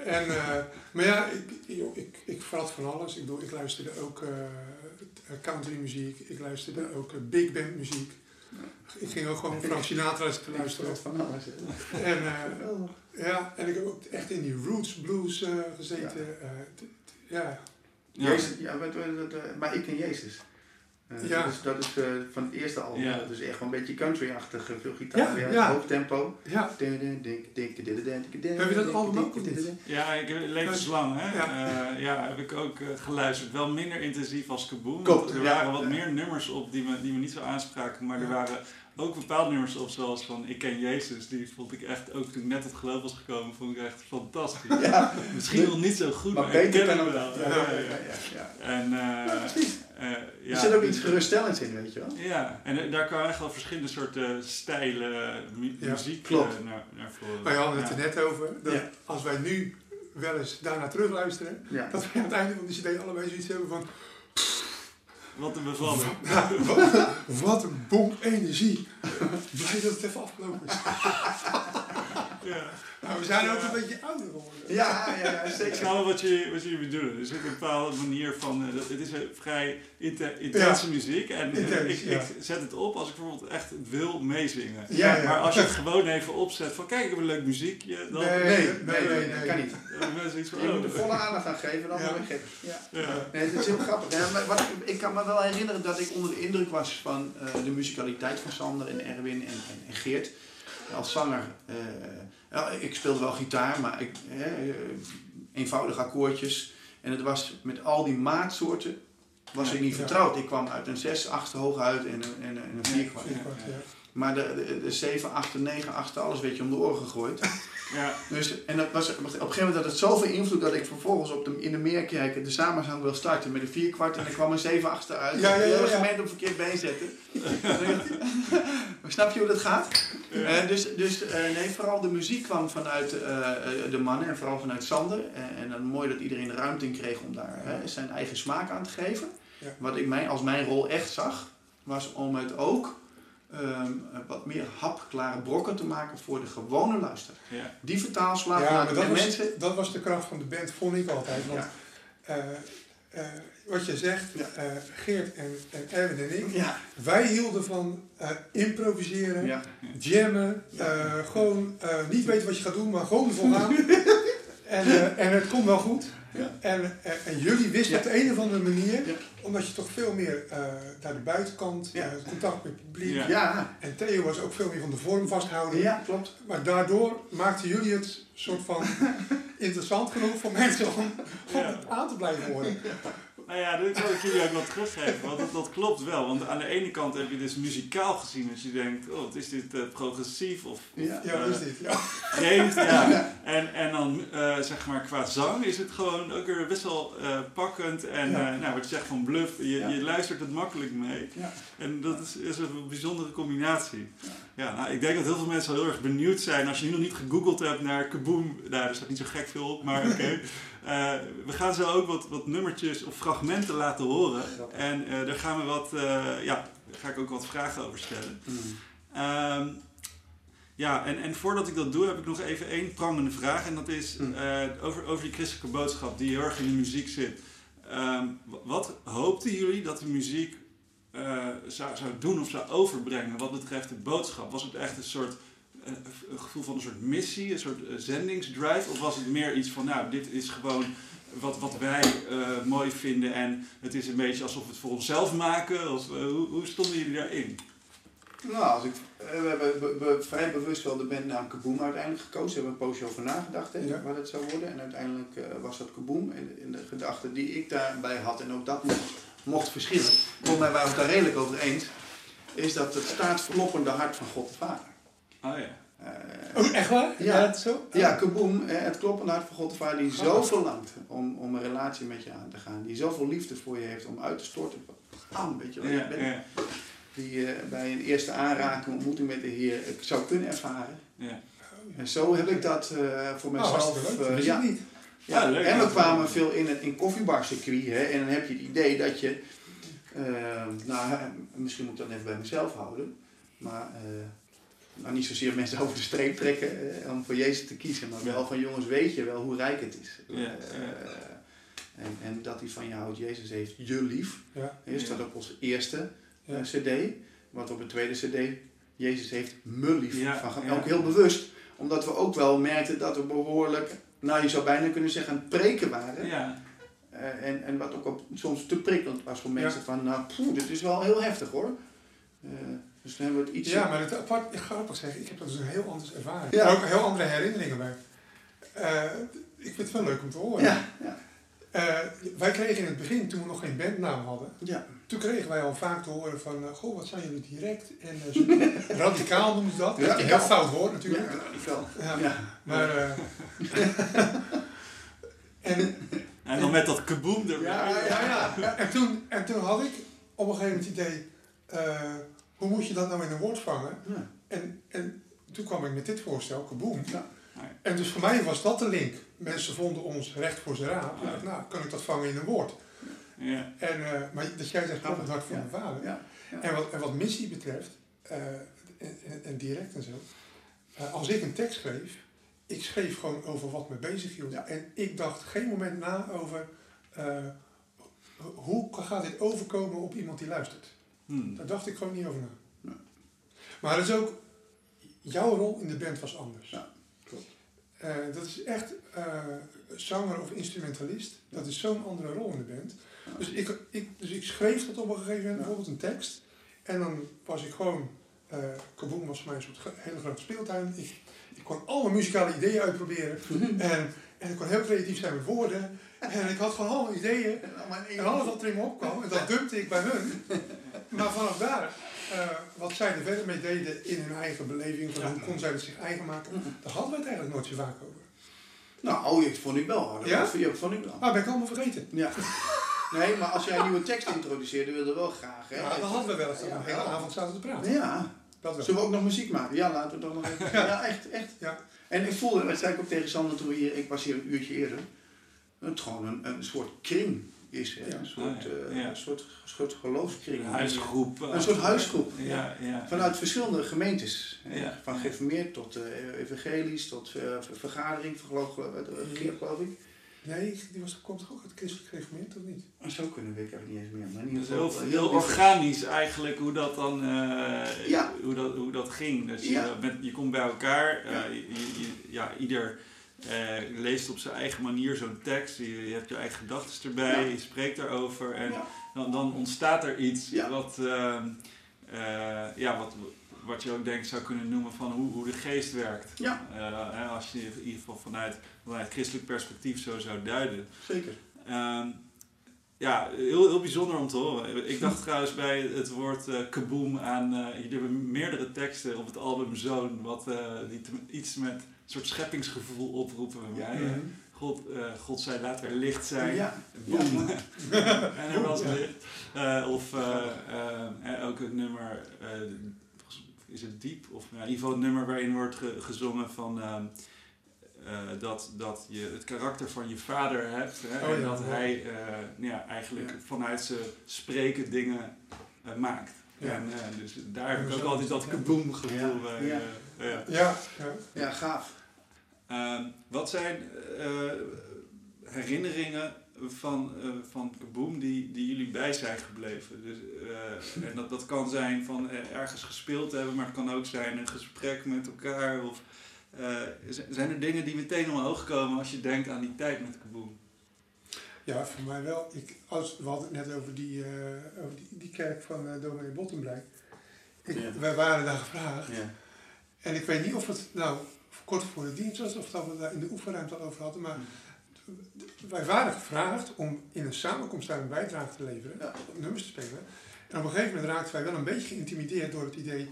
En, eh, maar ja, ik, joh, ik, ik verrat van alles. Ik, bedoel, ik luisterde ook eh, country muziek, ik luisterde ook big band muziek. Ik ging ook gewoon Frank Sinatra te luisteren. van alles. En, eh, ja, en ik heb ook echt in die roots blues eh, gezeten. Eh, t- t- ja. ja. Jezus, ja, eh, maar ik ken Jezus. Eh, Ja. Dat is, dat is eh, van het eerste album. Ja. Is echt wel een beetje country-achtig. eh, Veel gitaar, Ja, ja, ja. hoog tempo. ja, Heb je dat album ook? Ja, ik heb levenslang, hè? Ja. Ja, ja heb ik ook geluisterd. Wel minder intensief als Kaboom. Er ja. waren wat Ja. meer nummers op die me, die me niet zo aanspraken. Maar er waren ook bepaalde nummers op, zoals van Ik ken Jezus. Die vond ik echt, ook toen ik net tot geloof was gekomen, vond ik echt fantastisch. Ja, Misschien nog niet zo goed, maar, maar ik beter ken kan hem wel. Ja, Ja, ja, ja, ja, ja. ja. En, eh, Ja, precies. eh, ja, Er zit ook iets geruststellends in, weet je wel. Ja, en eh, daar kwamen echt wel verschillende soorten stijlen mu- Ja, muziek klopt. naar, naar voren. Maar je hadden het Ja. er net over. Dat Ja. Als wij nu wel eens daarna terugluisteren, Ja. dat wij aan het einde van de cd allebei zoiets hebben van... Wat een bevalling. Wat een bom energie. Blij dat het even afgelopen is. Ja. Nou, we zijn ook een beetje ouder geworden. Ja, ja, ja, Ik zeker. snap wat jullie, wat jullie bedoelen. Er zit een bepaalde manier van. eh, het is een vrij inte- intense muziek. En eh, Intens, ik, ja. ik zet het op als ik bijvoorbeeld echt wil meezingen. Ja, ja. Maar als je het gewoon even opzet van kijk, ik heb een leuk muziekje. Dan Nee. Nee, nee, nee, dat kan niet. Je moet Oh, er volle aandacht aan geven, dan Ja. word je gek. Ja. ja. Nee, het is heel grappig. Ja, maar wat, ik- ik kan me wel herinneren dat ik onder de indruk was van eh, de muzikaliteit van Sander en Erwin en, en, en Geert. Als zanger, eh, ja, ik speelde wel gitaar, maar ik, eh, eh, eenvoudige akkoordjes. En het was met al die maatsoorten, was Ja, ik niet ja. vertrouwd. Ik kwam uit een 6, 8 hooguit en een, en, een- en een 4 kwart. Vier kwart, ja. Maar de, de, de 7, 8, 9, 8, alles werd je om de oren gegooid. Ja. Dus, en dat was, op een gegeven moment had het zoveel invloed dat ik vervolgens op de, in de meerkerken de samenzang wil starten met een vierkwart en er kwam een zeven achtste uit. Ja, ja, ja, ja. gemeente op verkeerd been zetten. Snap je hoe dat gaat? Eh, dus dus eh, nee, vooral de muziek kwam vanuit eh, de mannen en vooral vanuit Sander. En, en dan mooi dat iedereen de ruimte in kreeg om daar zijn eigen smaak aan te geven. Wat ik mij, als mijn rol echt zag, was om het ook ehm, wat meer hapklare brokken te maken voor de gewone luisteraar. Ja. Die vertaalslag Ja, naar maar de dat was, mensen. dat was de kracht van de band, vond ik altijd. Want Ja. eh, eh, wat je zegt, Ja. eh, Geert en, en Erwin en ik, Ja, wij hielden van eh, improviseren, ja, jammen, eh, gewoon eh, niet weten wat je gaat doen, maar gewoon ervoor gaan. en, eh, en het komt wel goed. Ja. En, en, en jullie wisten op de een of andere manier, omdat je toch veel meer eh, naar de buitenkant, eh, het contact met het publiek. Ja. En Theo was ook veel meer van de vorm vasthouden. ja, klopt. Maar daardoor maakten jullie het soort van interessant genoeg voor mensen om, om Ja. aan te blijven horen. Nou ja, dat wil ik jullie ook wel teruggeven, want dat, dat klopt wel. Want aan de ene kant heb je dus muzikaal gezien, als je denkt, oh, wat is dit eh, progressief of Ja. Ja, is dit. Ja. vreemd. Ja. En, en dan, eh, zeg maar, qua zang is het gewoon ook weer best wel eh, pakkend. En Ja. nou, wat je zegt van bluff, je, Ja. je luistert het makkelijk mee. Ja. En dat is, is een bijzondere combinatie. Ja, nou, ik denk dat heel veel mensen wel heel erg benieuwd zijn. Als je nu nog niet gegoogeld hebt naar Kaboom, nou, daar staat niet zo gek veel op, maar oké. Eh, we gaan zo ook wat, wat nummertjes of fragmenten laten horen. Grappig. En eh, daar gaan we wat, eh, ja, daar ga ik ook wat vragen over stellen. Mm. Ehm, ja, en, en voordat ik dat doe, heb ik nog even één prangende vraag. En dat is Mm. over, over die christelijke boodschap die heel erg in de muziek zit. Ehm, wat hoopten jullie dat de muziek zou, zou doen of zou overbrengen wat betreft de boodschap? Was het echt een soort een gevoel van een soort missie, een soort eh, zendingsdrive? Of was het meer iets van, nou, dit is gewoon wat, wat wij eh, mooi vinden en het is een beetje alsof we het voor onszelf maken? Of eh, hoe, hoe stonden jullie daarin? Nou, als ik, we hebben be- be- vrij bewust wel de bandnaam Kaboom uiteindelijk gekozen. We hebben een poosje over nagedacht hè, Ja. waar dat zou worden. En uiteindelijk eh, was dat Kaboom. En, en de gedachte die ik daarbij had, en ook dat mocht, mocht verschillen. Volgens mij waren we het daar redelijk over eens. Is dat het staatskloppende hart van God de Vader. Oh ja. Eh, Oh, echt waar? Ja. dat is zo? ja, Kaboom, eh, het kloppende hart van God de Vader die zo verlangt om, om een relatie met je aan te gaan. Die zoveel liefde voor je heeft om uit te storten. Bam, weet je wel. Ja, je bent- ja, Die je bij een eerste aanraking, ontmoeting met de Heer eh, zou kunnen ervaren. ja. En zo heb ik dat eh, voor Oh, mezelf. eh, wist ja. ik niet. Ja, Ja, leuk. en we kwamen veel in het in koffiebarcircuit. Hè, en dan heb je het idee dat je. eh, nou, misschien moet ik dat even bij mezelf houden. Maar. Nou, niet zozeer mensen over de streep trekken eh, om voor Jezus te kiezen. Maar wel van jongens, weet je wel hoe rijk het is. Ja, Eh, ja. en, en dat hij van je houdt. Jezus heeft je lief. Ja. Is dat ook onze eerste Ja. eh, cd. Want op het tweede cd, Jezus heeft me lief. Ja, van, ja. Ook heel bewust. Omdat we ook wel merkten dat we behoorlijk, nou je zou bijna kunnen zeggen, aan het preken waren. Ja, Eh, en, en wat ook op, soms te prikkelend was voor mensen Ja. van, nou poeh, dit is wel heel heftig hoor. Eh, dus dan hebben we het iets... Ja, maar het apart, grappig zeggen, ik heb dat dus een heel anders ervaren. Ja. Ook heel andere herinneringen bij. Eh, ik vind het wel leuk om te horen. ja, ja, Eh, wij kregen in het begin, toen we nog geen bandnaam hadden, ja. toen kregen wij al vaak te horen van, eh, goh, wat zijn jullie direct en eh, radicaal noemen ze dat. Ja, heel fout woord natuurlijk. Ja, wel. Ja. Ja. Maar, eh, en, en dan met dat kaboom erbij. ja, ja, ja. En, toen, en toen had ik op een gegeven moment het idee, eh, hoe moet je dat nou in een woord vangen? Ja. En, en toen kwam ik met dit voorstel, kaboom. Ja. En dus voor mij was dat de link. Mensen vonden ons recht voor zijn raap. Ja. Ik dacht, nou, kan ik dat vangen in een woord? Ja. En, eh, maar dat jij zegt, klopt het hart van mijn vader. Ja. Ja. En, wat, en wat missie betreft, eh, en, direct en zo. eh, als ik een tekst schreef, ik schreef gewoon over wat me bezig hield. Ja. En ik dacht geen moment na over hoe gaat dit overkomen op iemand die luistert. Hmm. Daar dacht ik gewoon niet over na. Maar dat is ook, jouw rol in de band was anders. Ja, klopt. Eh, dat is echt eh, zanger of instrumentalist. Dat is zo'n andere rol in de band. Dus ik, ik, dus ik schreef dat op een gegeven moment, bijvoorbeeld een tekst. En dan was ik gewoon, eh Kaboom was voor mij een soort hele grote speeltuin. Ik, ik kon alle muzikale ideeën uitproberen. en, en ik kon heel creatief zijn met woorden. En ik had gewoon allemaal ideeën. En alles wat er in me opkwam, en dat dumpte ik bij hun. Maar vanaf daar, eh, wat zij er verder mee deden in hun eigen beleving, van Ja. hoe kon zij het zich eigen maken, daar hadden we het eigenlijk nooit zo vaak over. Nou, oh, dat vond ik wel. Dat Ja? vond- Ja, vond ik wel. Ah, ben ik allemaal vergeten. Ja. Nee, maar als jij een nieuwe tekst introduceerde, wilde wel graag. Hè? Ja, dan hadden we wel eens dat we Ja, een hele ja. avond zaten te praten. Ja, Dat wel. Zullen we ook nog muziek maken? Ja, laten we dan nog even. Ja, echt, echt. Ja. En ik voelde, dat zei ik ook tegen Sander toen we hier, ik was hier een uurtje eerder, dat het gewoon een, een soort kring is. Hè? Ja. Een, soort, Ah, ja. eh, een soort, soort geloofskring. Een huisgroep. Een soort huisgroep. Ja, ja. Vanuit verschillende gemeentes. Van gereformeerd tot eh, evangelisch, tot eh, vergadering, geloof, eh, geloof, ik. Nee, die was, komt toch ook uit christelijk gereformeerd, of niet? En zo kunnen we ik eigenlijk niet eens meer. Maar is heel, heel organisch eigenlijk hoe dat dan eh, Ja. hoe dat, hoe dat ging. Dus je, bent, je komt bij elkaar, eh, Ja. je, je- ja, ieder eh, leest op zijn eigen manier zo'n tekst, je, je hebt je eigen gedachten erbij, Ja. je spreekt daarover en Ja. dan, dan ontstaat er iets Ja. wat, ehm, eh, ja, wat, wat je ook denkt zou kunnen noemen van hoe, hoe de geest werkt. Ja. Eh, hè, als je in ieder geval vanuit, vanuit christelijk perspectief zo zou duiden. Zeker. Ehm, ja, heel, heel bijzonder om te horen. Ik dacht trouwens bij het woord kaboom aan... jullie hebben meerdere teksten op het album Zoon... Wat, die iets met soort scheppingsgevoel oproepen bij mij. Mhm. God, eh, God zij laat er licht zijn. Ja. Boom. En er was licht. Eh, of eh, ook het nummer... is het diep? Of ja, in ieder geval het nummer waarin wordt ge- gezongen van... ehm, eh, dat, dat je het karakter van je vader hebt. Hè, Oh en ja, dat hij ja, eigenlijk vanuit zijn spreken dingen maakt. Ja. En, dus daar heb ik ook altijd dat kaboom gevoel bij. Ja. ja. Ja, gaaf. Ehm, wat zijn eh, herinneringen van, eh van Kaboom die, die jullie bij zijn gebleven? Dus, eh, en dat, dat kan zijn van ergens gespeeld hebben, maar het kan ook zijn een gesprek met elkaar. Of, eh, zijn er dingen die meteen omhoog komen als je denkt aan die tijd met Kaboom? ja, voor mij wel. Ik, als, we hadden het net over die, eh, over die, die kerk van uh, dominee Bottenblijk. Ik, Ja. Wij waren daar gevraagd. Ja. En ik weet niet of het nou kort voor de dienst was of dat we daar in de oefenruimte al over hadden. Maar wij waren gevraagd om in een samenkomst daar een bijdrage te leveren. Ja. Nummers te spelen. En op een gegeven moment raakten wij wel een beetje geïntimideerd door het idee...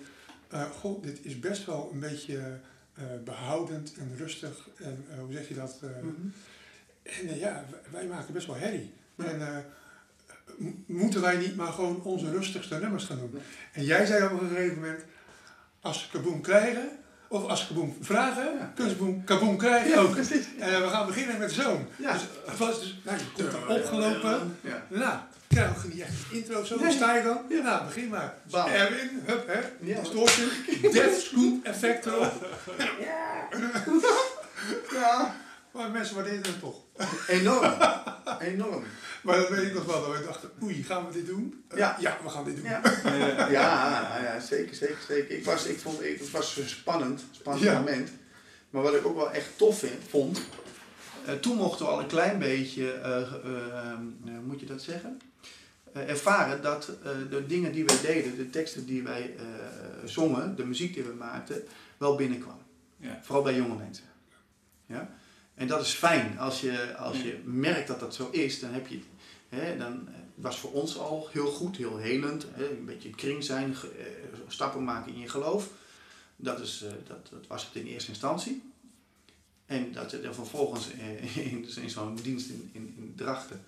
eh, goh, dit is best wel een beetje eh, behoudend en rustig. En eh, hoe zeg je dat? Mhm. en ja, wij- maken best wel herrie. Ja. En moeten wij niet maar gewoon onze rustigste nummers gaan doen? Ja. En jij zei op een gegeven moment, als ze kaboom krijgen, of als ze kaboom vragen, Ja. kunnen ze kaboom krijgen Ja, ook. precies. En we gaan beginnen met zoon. Ja. Dus het was dus, nou, je komt dan opgelopen. Ja. Nou, krijg niet echt intro zo. Nee. sta je dan. Ja, nou, begin maar. Dus. Erwin, hup, hè. Ja. Distortion, death scoop effect erop. Ja. Maar mensen waarderen het toch. Enorm. Enorm. Maar dat weet ik nog wel, dat we dachten, oei, gaan we dit doen? Ja. ja, we gaan dit doen. Ja. Ja, ja, zeker, zeker, zeker. Ik was, ik vond, ik, het was een spannend, spannend Ja. moment. Maar wat ik ook wel echt tof vind, vond, eh, toen mochten we al een klein beetje, hoe moet je dat zeggen? Ervaren dat de dingen die wij deden, de teksten die wij zongen, de muziek die we maakten, wel binnenkwam. Ja. Vooral bij jonge mensen. Ja? En dat is fijn. Als je, als je merkt dat dat zo is, dan heb je Hè, dan eh, was voor ons al heel goed, heel helend. Hè, een beetje kring zijn, eh, stappen maken in je geloof. Dat, is, eh, dat, dat was het in eerste instantie. En dat je dan vervolgens in, in zo'n dienst in, in, in Drachten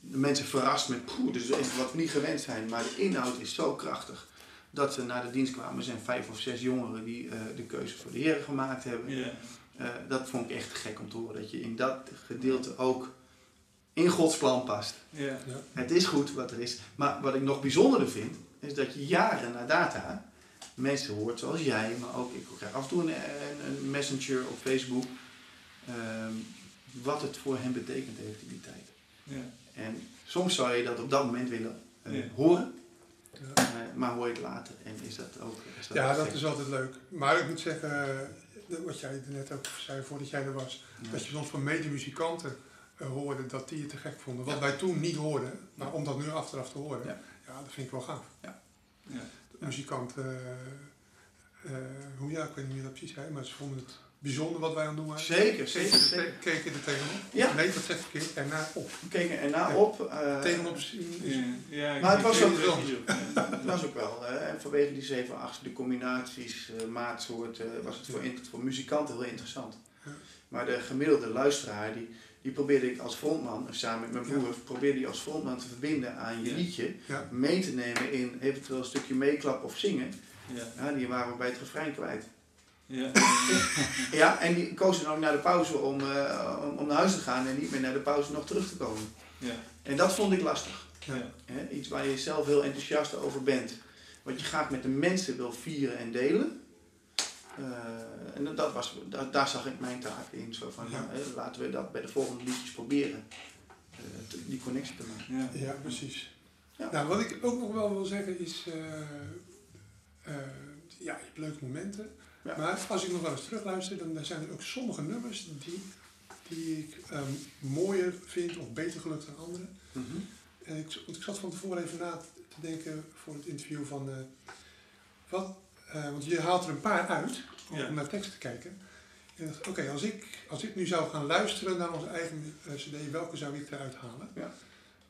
de mensen verrast met, poeh, is echt wat we niet gewend zijn. Maar de inhoud is zo krachtig. Dat ze naar de dienst kwamen. Er zijn vijf of zes jongeren die de keuze voor de Heer gemaakt hebben. Eh, dat vond ik echt gek om te horen. Dat je in dat gedeelte ook in Gods plan past. Ja. Het is goed wat er is. Maar wat ik nog bijzonderder vind, is dat je jaren na data mensen hoort zoals jij, maar ook ik krijg af en toe een, een, messenger op Facebook. ehm, wat het voor hen betekend heeft in die tijd. Ja. En soms zou je dat op dat moment willen eh, Ja. horen, Ja. maar hoor je het later en is dat ook. Is dat Ja, dat is altijd leuk. Maar ik moet zeggen, wat jij net ook zei voordat jij er was, Ja. dat je soms van medemuzikanten eh, hoorde dat die het te gek vonden. Wat Ja. wij toen niet hoorden, maar om dat nu achteraf te horen, Ja. ja, dat vind ik wel gaaf. Ja. De muzikant, eh, eh, hoe ja, ik weet niet meer dat precies zei, maar ze vonden het bijzonder wat wij aan het doen waren. Zeker, zeker, er zeker. te- Keken er tegenop? Ja. Nee, dat zegt verkeerd. Ernaar op. We keken erna op. eh, Tegenop zien is... Ja, ja, ik- Maar het ik was ook wel. wel- Dat was ook wel. En vanwege die 7 8 de combinaties, eh maatsoorten, was het voor, muzikanten heel interessant. Ja. Maar de gemiddelde luisteraar, die, die probeerde ik als frontman, samen met mijn broer, probeerde die als frontman te verbinden aan je Ja. liedje. Ja. Mee te nemen in eventueel een stukje meeklap of zingen. Ja. Ja, die waren we bij het refrein kwijt. Ja. Ja, en die kozen dan ook naar de pauze om, eh, om, om naar huis te gaan en niet meer naar de pauze nog terug te komen. Ja. En dat vond ik lastig. Ja. Hè? Iets waar je zelf heel enthousiast over bent. Wat je graag met de mensen wil vieren en delen. Eh, en dat was, daar, daar zag ik mijn taak in. Zo van, Ja. nou, laten we dat bij de volgende liedjes proberen. eh, te- die connectie te maken. Ja. Ja, precies. Ja. Nou, wat ik ook nog wel wil zeggen is, eh, eh, ja, je hebt leuke momenten. Ja. Maar als ik nog wel eens terugluister, dan zijn er ook sommige nummers die, die ik ehm, mooier vind of beter gelukt dan andere. En ik, want ik zat van tevoren even na te denken voor het interview van, eh, wat, eh, want je haalt er een paar uit om Ja. naar tekst te kijken. En oké, als, ik, als ik nu zou gaan luisteren naar onze eigen eh, cd, welke zou ik eruit halen? Ja.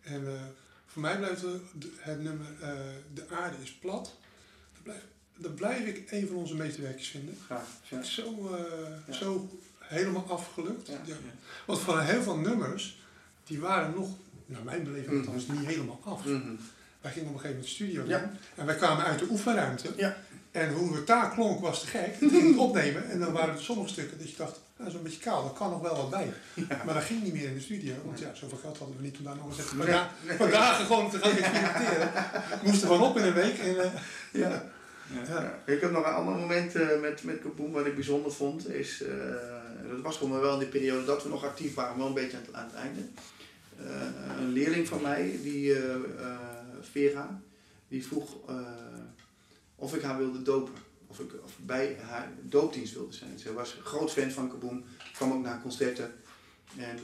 En voor mij blijft het nummer De aarde is plat. Dat blijft, dat blijf ik een van onze meesterwerkjes vinden. Graag. Ik zo, eh, Ja. zo helemaal afgelukt. Ja. Ja. Want van heel veel nummers, die waren nog, naar mijn beleving Mhm. althans, niet helemaal af. Mhm. Wij gingen op een gegeven moment de studio Ja. in. En wij kwamen uit de oefenruimte. Ja. En hoe het daar klonk was te gek. Dat ging het opnemen. En dan waren er sommige stukken dat je dacht, nou, zo'n beetje kaal, daar kan nog wel wat bij. Ja. Maar dat ging niet meer in de studio. Want ja, zoveel geld hadden we niet om daar nog eens even Nee, vandaag, nee. gewoon te gaan experimenteren. Moesten van op in een week. En, eh, Ja. Ja. Ik heb nog een ander moment eh, met, met Kaboom wat ik bijzonder vond. Is, eh, dat was gewoon wel in de periode dat we nog actief waren, wel een beetje aan het, einde. Eh, een leerling van mij, die, Vera, die vroeg of ik haar wilde dopen. Of ik of bij haar doopdienst wilde zijn. Ze was groot fan van Kaboom, kwam ook naar concerten. En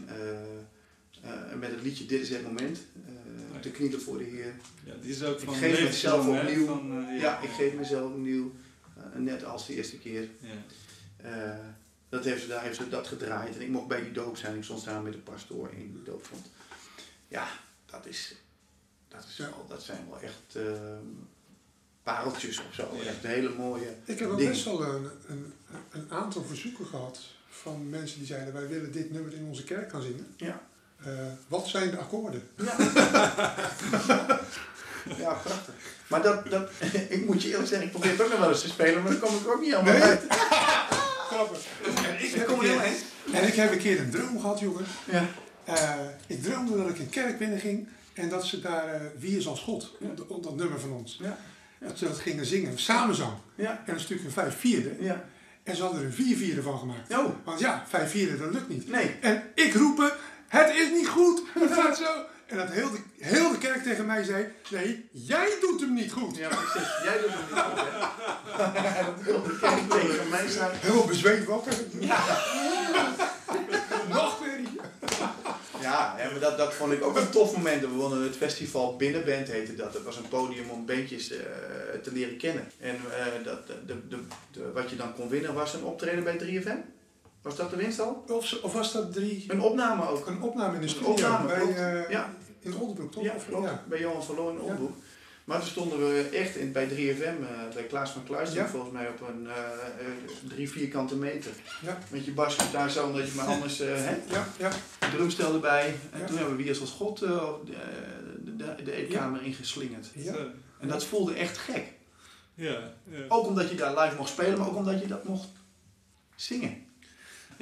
eh, eh, met het liedje Dit is het moment, eh, te knielen voor de Heer. Ja, die is ook Ik van geef levenslang, mezelf hè, opnieuw. van, eh, Ja, ik geef mezelf opnieuw, eh, net als de eerste keer. Ja. Eh, dat heeft ze, daar heeft ze dat gedraaid. En ik mocht bij die doop zijn. Ik stond staan met de pastoor in de doopvond. Ja, dat, is, dat, is wel, dat zijn wel echt eh, pareltjes of zo. Ja. Echt hele mooie. Ik heb ook best wel een, een, een aantal verzoeken gehad van mensen die zeiden wij willen dit nummer in onze kerk gaan zingen. Ja. Eh, wat zijn de akkoorden? Ja, ja prachtig. Maar dat, dat, ik moet je eerlijk zeggen, ik probeer het ook nog wel eens te spelen, maar dan kom ik ook niet helemaal Nee? uit. Grappig. En ik, kom er heel eind. en ik heb een keer een droom gehad, jongen. Ja. Eh, ik droomde dat ik een kerk binnenging en dat ze daar eh, Wie is als God, Ja. op, op dat nummer van ons. Ja. Dat ze dat gingen zingen, samenzang. Ja. En een stukje vijf vierde. Ja. En ze hadden er een vier vierde van gemaakt. Oh, Want ja, vijf vierde, dat lukt niet. nee. En ik roepen, het is niet goed, het gaat zo. En dat heel de, heel de kerk tegen mij zei, nee, jij doet hem niet goed. Ja, precies. Jij doet het niet goed, hè? dat wil de kerk tegen mij zijn. Helemaal bezweet wakker. Ja. Nachtmerrie. Ja, ja, maar dat, dat vond ik ook een tof moment. We wonnen het festival Binnenband heette dat. Dat was een podium om bandjes eh, te leren kennen. En eh, dat, de, de, de- wat je dan kon winnen was een optreden bij 3FM. Was dat de winst al? Of, of was dat drie, Een opname ook. een opname in de Een studio opname, bij, eh, Ja. in Oldenbroek, toch? Ja, Of- klopt. ja. Bij Johan van Loo in Ja. Oldenburg. Maar toen stonden we echt in, bij 3FM, eh, bij Klaas van Kluisteren, Ja. volgens mij op een eh, drie vierkante meter. Ja. Met je basgitaar zo, omdat je maar anders eh, hè, Ja, ja. de drumstel erbij. En Ja. toen hebben we Wie is als God eh, op de, de, de, eetkamer ingeslingerd. ja. En dat voelde echt gek. Ja, ja. Ook omdat je daar live mocht spelen, maar ook omdat je dat mocht zingen.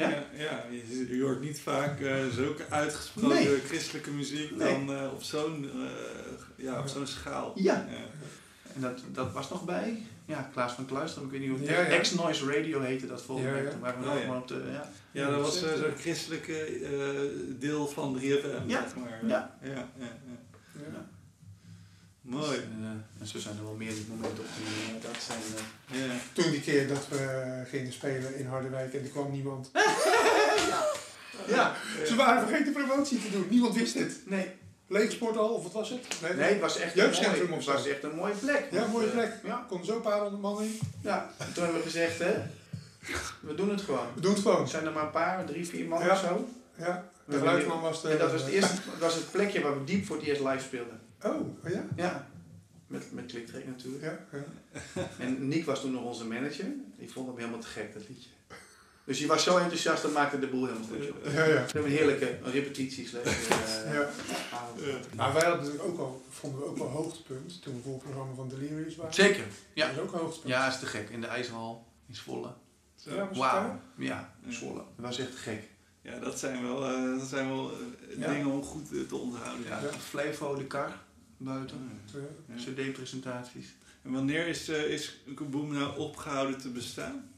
Ja? Ja, ja, je, je hoort niet vaak eh, zulke uitgesproken Nee. christelijke muziek Nee. dan eh, op zo'n eh, ja, op zo'n schaal. Ja. Ja. En dat, dat was nog bij ja, Klaas van Kluisteren, ik weet niet hoe het Ja, ja. X-Noise Radio heette dat volgens Ja, mij. ja. Toen waren we Oh, nog ja. maar op de... Ja. Ja, dat was zo'n christelijke eh, deel van 3FM, Ja. zeg maar. Ja. Ja, ja, ja. Ja. Mooi. En, eh, en zo zijn er wel meer momenten op die eh, dat zijn... eh, Ja. Toen die keer dat we gingen spelen in Harderwijk en er kwam niemand. ja, Ze waren vergeten promotie te doen, niemand wist het. nee. Lege sporthal, of wat was het? Nee, het was echt een Jeugdcentrum mooie, of het zo. was echt een mooie plek. Ja, mooie Eh, plek. Ja, Konden zo een paar honderd man in. ja. En toen hebben we gezegd, hè, we doen het gewoon. We doen het gewoon. Er zijn er maar een paar, drie, vier man Ja. of zo. Ja, de geluidsman was de... En dat was het, eerste, was het plekje waar we diep voor het eerst live speelden. Oh, oh ja? Ja. Met, met Kliktrek natuurlijk. Ja, ja. En Nick was toen nog onze manager. Die vond hem helemaal te gek, dat liedje. Dus je was zo enthousiast, dan maakte de boel helemaal goed. joh. Ja, ja. We hebben heerlijke repetities. Lekker, eh, Ja. Maar wij hadden natuurlijk ook al, vonden we ook wel hoogtepunt toen we voor het programma van Delirious waren. Zeker. Ja. Dat is ook een hoogtepunt. Ja, is te gek. In de IJzerhal in Zwolle. Zo. Ja, Wauw. Ja, Zwolle. Dat was echt te gek. Ja, dat zijn wel, eh, dat zijn wel eh, Ja. dingen om goed te onthouden. Ja, Ja. Flevo de kar buiten. Ja. CD-presentaties. En wanneer is, eh is Kaboom nou opgehouden te bestaan?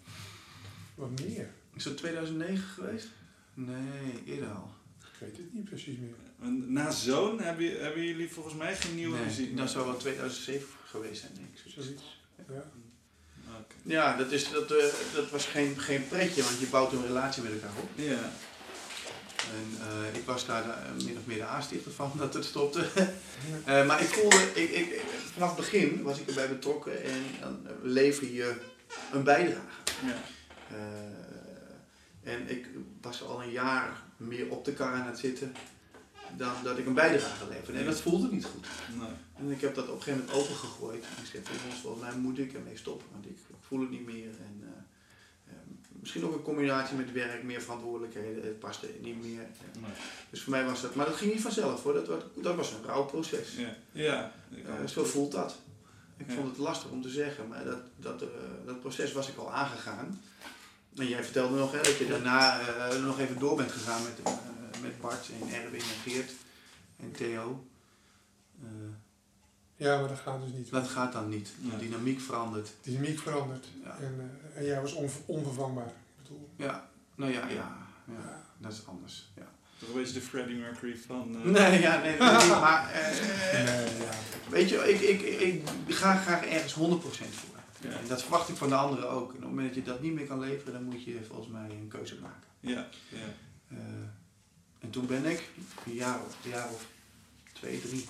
Wat meer? Is dat 2009 geweest? Nee, eerder al. Ik weet het niet precies meer. Na Zoon hebben, hebben jullie volgens mij geen nieuwe Nee, muziek dat zou wel 2007 geweest zijn, denk ik. Zoiets. Ja. Ja, dat, is, dat, eh, dat was geen, geen pretje, want je bouwt een relatie met elkaar op. Ja. En eh, ik was daar de- min of meer de aanstichter van dat het stopte. Eh, maar ik voelde, ik, ik, vanaf het begin was ik erbij betrokken en dan lever je een bijdrage. ja. Eh, en ik was al een jaar meer op de kar aan het zitten dan dat ik een bijdrage leverde. En dat voelde niet goed. Nee. En ik heb dat op een gegeven moment opengegooid. En ik zei, volgens mij moet ik ermee stoppen, want ik, voel het niet meer. En, eh, eh, misschien ook een combinatie met werk, meer verantwoordelijkheden, het paste niet meer. Nee. Dus voor mij was dat, maar dat ging niet vanzelf hoor, dat, was- dat was een rauw proces. Ja. Ja. het zo voelt dat. Ik Ja. vond het lastig om te zeggen, maar dat, dat, eh, dat proces was ik al aangegaan. En jij vertelde nog hè, dat je daarna eh, nog even door bent gegaan met, met Bart en Erwin en Geert en Theo. Ja, maar dat gaat dus niet. dat gaat dan niet. De dynamiek verandert. De dynamiek verandert. Ja. En, eh, en jij was onver- onvervangbaar. Ik bedoel, Ja, nou ja, ja, ja, ja. dat is anders. Ja. Toch een beetje de Freddie Mercury van... eh, Nee, ja, nee, dat maar eh, Nee, ja. weet je, ik, ik, ik ga graag ergens 100% voor. Ja. En dat verwacht ik van de anderen ook. En op het moment dat je dat niet meer kan leveren, dan moet je volgens mij een keuze maken. Ja. Ja. Eh, en toen ben ik een jaar of, een jaar of twee, drie,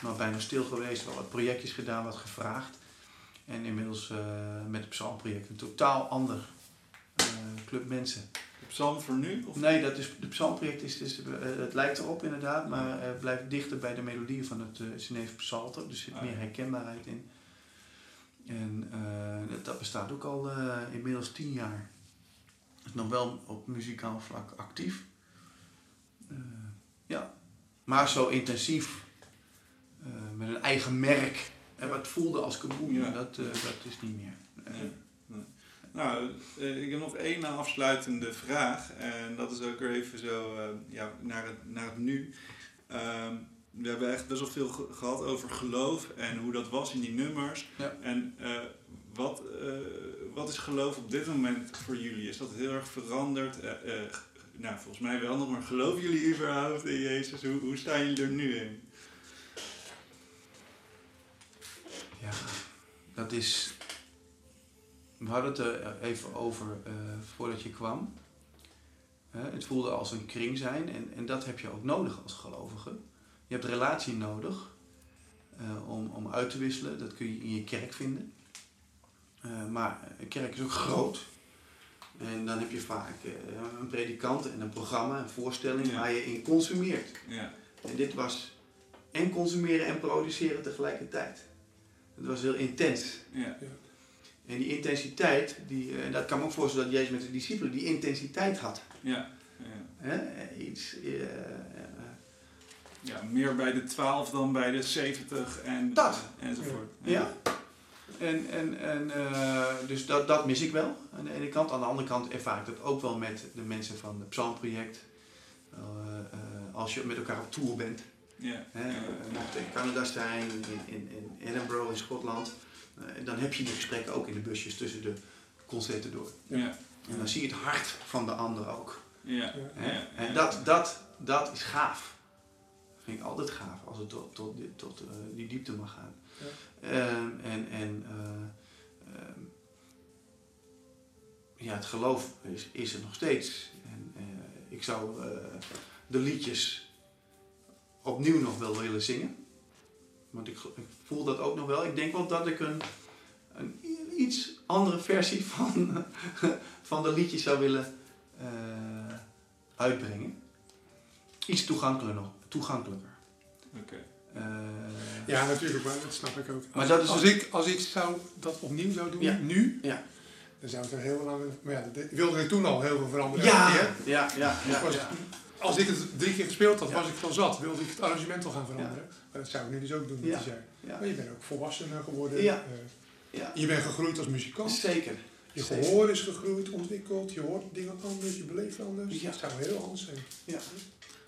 maar bijna stil geweest. Wel wat projectjes gedaan, wat gevraagd. En inmiddels eh, met het Psalmproject een totaal ander eh, club mensen. De psalm voor nu? Of? Nee, dat is, het Psalmproject is, dus, eh, het lijkt erop inderdaad, maar blijft dichter bij de melodieën van het uh, Psalter. Dus er zit Ah, meer herkenbaarheid in. En dat, dat bestaat ook al inmiddels tien jaar. Is nog wel op muzikaal vlak actief. Ja, maar zo intensief. Eh, met een eigen merk. En wat voelde als kaboom, Ja. dat, eh, dat is niet meer. Nee. Nee. Nou, eh, ik heb nog één afsluitende vraag. En dat is ook weer even zo ja, naar, het, naar het nu. Ehm, we hebben echt best wel veel ge- gehad over geloof en hoe dat was in die nummers. Ja. En wat, wat is geloof op dit moment voor jullie? Is dat heel erg veranderd? Eh, nou, volgens mij wel nog, maar geloven jullie überhaupt in Jezus? Hoe, hoe staan jullie er nu in? Ja, dat is. We hadden het er even over eh, voordat je kwam. Hè, het voelde als een kring zijn en, en dat heb je ook nodig als gelovige. Je hebt relatie nodig eh, om, om uit te wisselen. Dat kun je in je kerk vinden. Eh, maar een kerk is ook groot. En dan heb je vaak eh, een predikant en een programma, een voorstelling Ja. waar je in consumeert. Ja, En dit was en consumeren en produceren tegelijkertijd. Het was heel intens. ja, En die intensiteit, die, eh, dat kan me ook voorstellen dat Jezus met de discipelen die intensiteit had. ja. ja. Hè? Iets, eh, eh, Ja, meer bij de 12 dan bij de 70 en, Dat. enzovoort. ja. En, en, en dus dat, dat mis ik wel aan de ene kant. Aan de andere kant ervaar ik dat ook wel met de mensen van het Psalmproject. Eh, als je met elkaar op tour bent. Ja, Hè, ja, we mochten in Canada zijn, in, in, in Edinburgh, in Schotland. Eh, dan heb je die gesprekken ook in de busjes tussen de concerten door. ja, En dan zie je het hart van de ander ook. ja, En dat, dat, dat is gaaf. Dat vind ik altijd gaaf als het tot, tot, tot eh, die diepte mag gaan. Ja. Ehm, en en eh, ehm, ja, het geloof is, is er nog steeds. En, eh, ik zou eh, de liedjes opnieuw nog wel willen zingen. Want ik, ik voel dat ook nog wel. Ik denk wel dat ik een, een iets andere versie van, van de liedjes zou willen eh, uitbrengen. Iets toegankelijker nog. Toegankelijker. Oké. Eh, Ja, natuurlijk, maar dat snap ik ook. Maar dat is als, een- ik, als ik zou, dat opnieuw zou doen, Ja. nu, Ja. Dan zou het er heel lang... Maar ja, dat wilde ik toen al heel veel veranderen. Ja, ja, ja, ja. Was- ja. Als ik het drie keer gespeeld had, was ik van zat. Wilde ik het arrangement al gaan veranderen. Maar dat zou ik nu dus ook doen dit jaar. Ja. Maar je bent ook volwassener geworden. Ja. Ja. je bent gegroeid als muzikant. Zeker. Je gehoor is gegroeid, ontwikkeld. Je hoort dingen anders, je beleeft anders. Ja. Het zou heel anders zijn. Ja.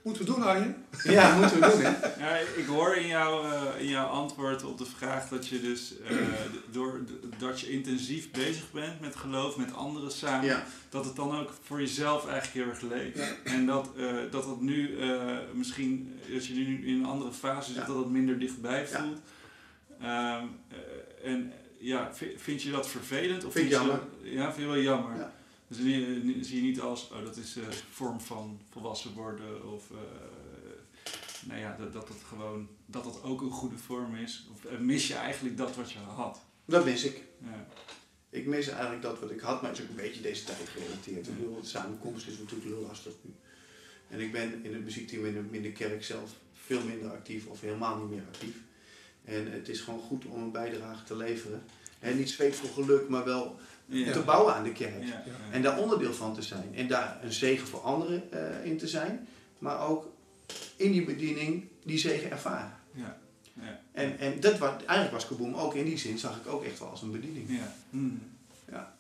Moeten we doen, Arjen? ja, moeten we doen, hè? Ja, ik hoor in, jou, eh, in jouw antwoord op de vraag dat je dus eh, d- door, dat je intensief bezig bent met geloof, met anderen samen, Ja. dat het dan ook voor jezelf eigenlijk heel erg leeft. Ja. En dat, eh, dat het nu eh, misschien, als je nu in een andere fase zit, Ja. dat het minder dichtbij Ja. voelt. Ehm, eh, en ja, vi- vind je dat vervelend? Of Vind ik je jammer. dat- ja, vind je wel jammer. Dus zie je niet als, oh, dat is een vorm van volwassen worden of... eh, nou ja, dat, dat het gewoon, dat dat ook een goede vorm is. Of eh, mis je eigenlijk dat wat je had? Dat mis ik. Ja. Ik mis eigenlijk dat wat ik had, maar het is ook een beetje deze tijd gerelateerd. Ik bedoel, de samenkomst is natuurlijk heel lastig nu. En ik ben in het muziekteam in de, in de kerk zelf veel minder actief of helemaal niet meer actief. En het is gewoon goed om een bijdrage te leveren. En niet zweet voor geluk, maar wel Ja. te bouwen aan de kerk. Ja, ja. En daar onderdeel van te zijn. En daar een zegen voor anderen eh, in te zijn. Maar ook in die bediening die zegen ervaren. Ja. Ja. En, en dat was, eigenlijk was Kaboom ook in die zin, zag ik ook echt wel als een bediening. Ja. Hmm. Ja.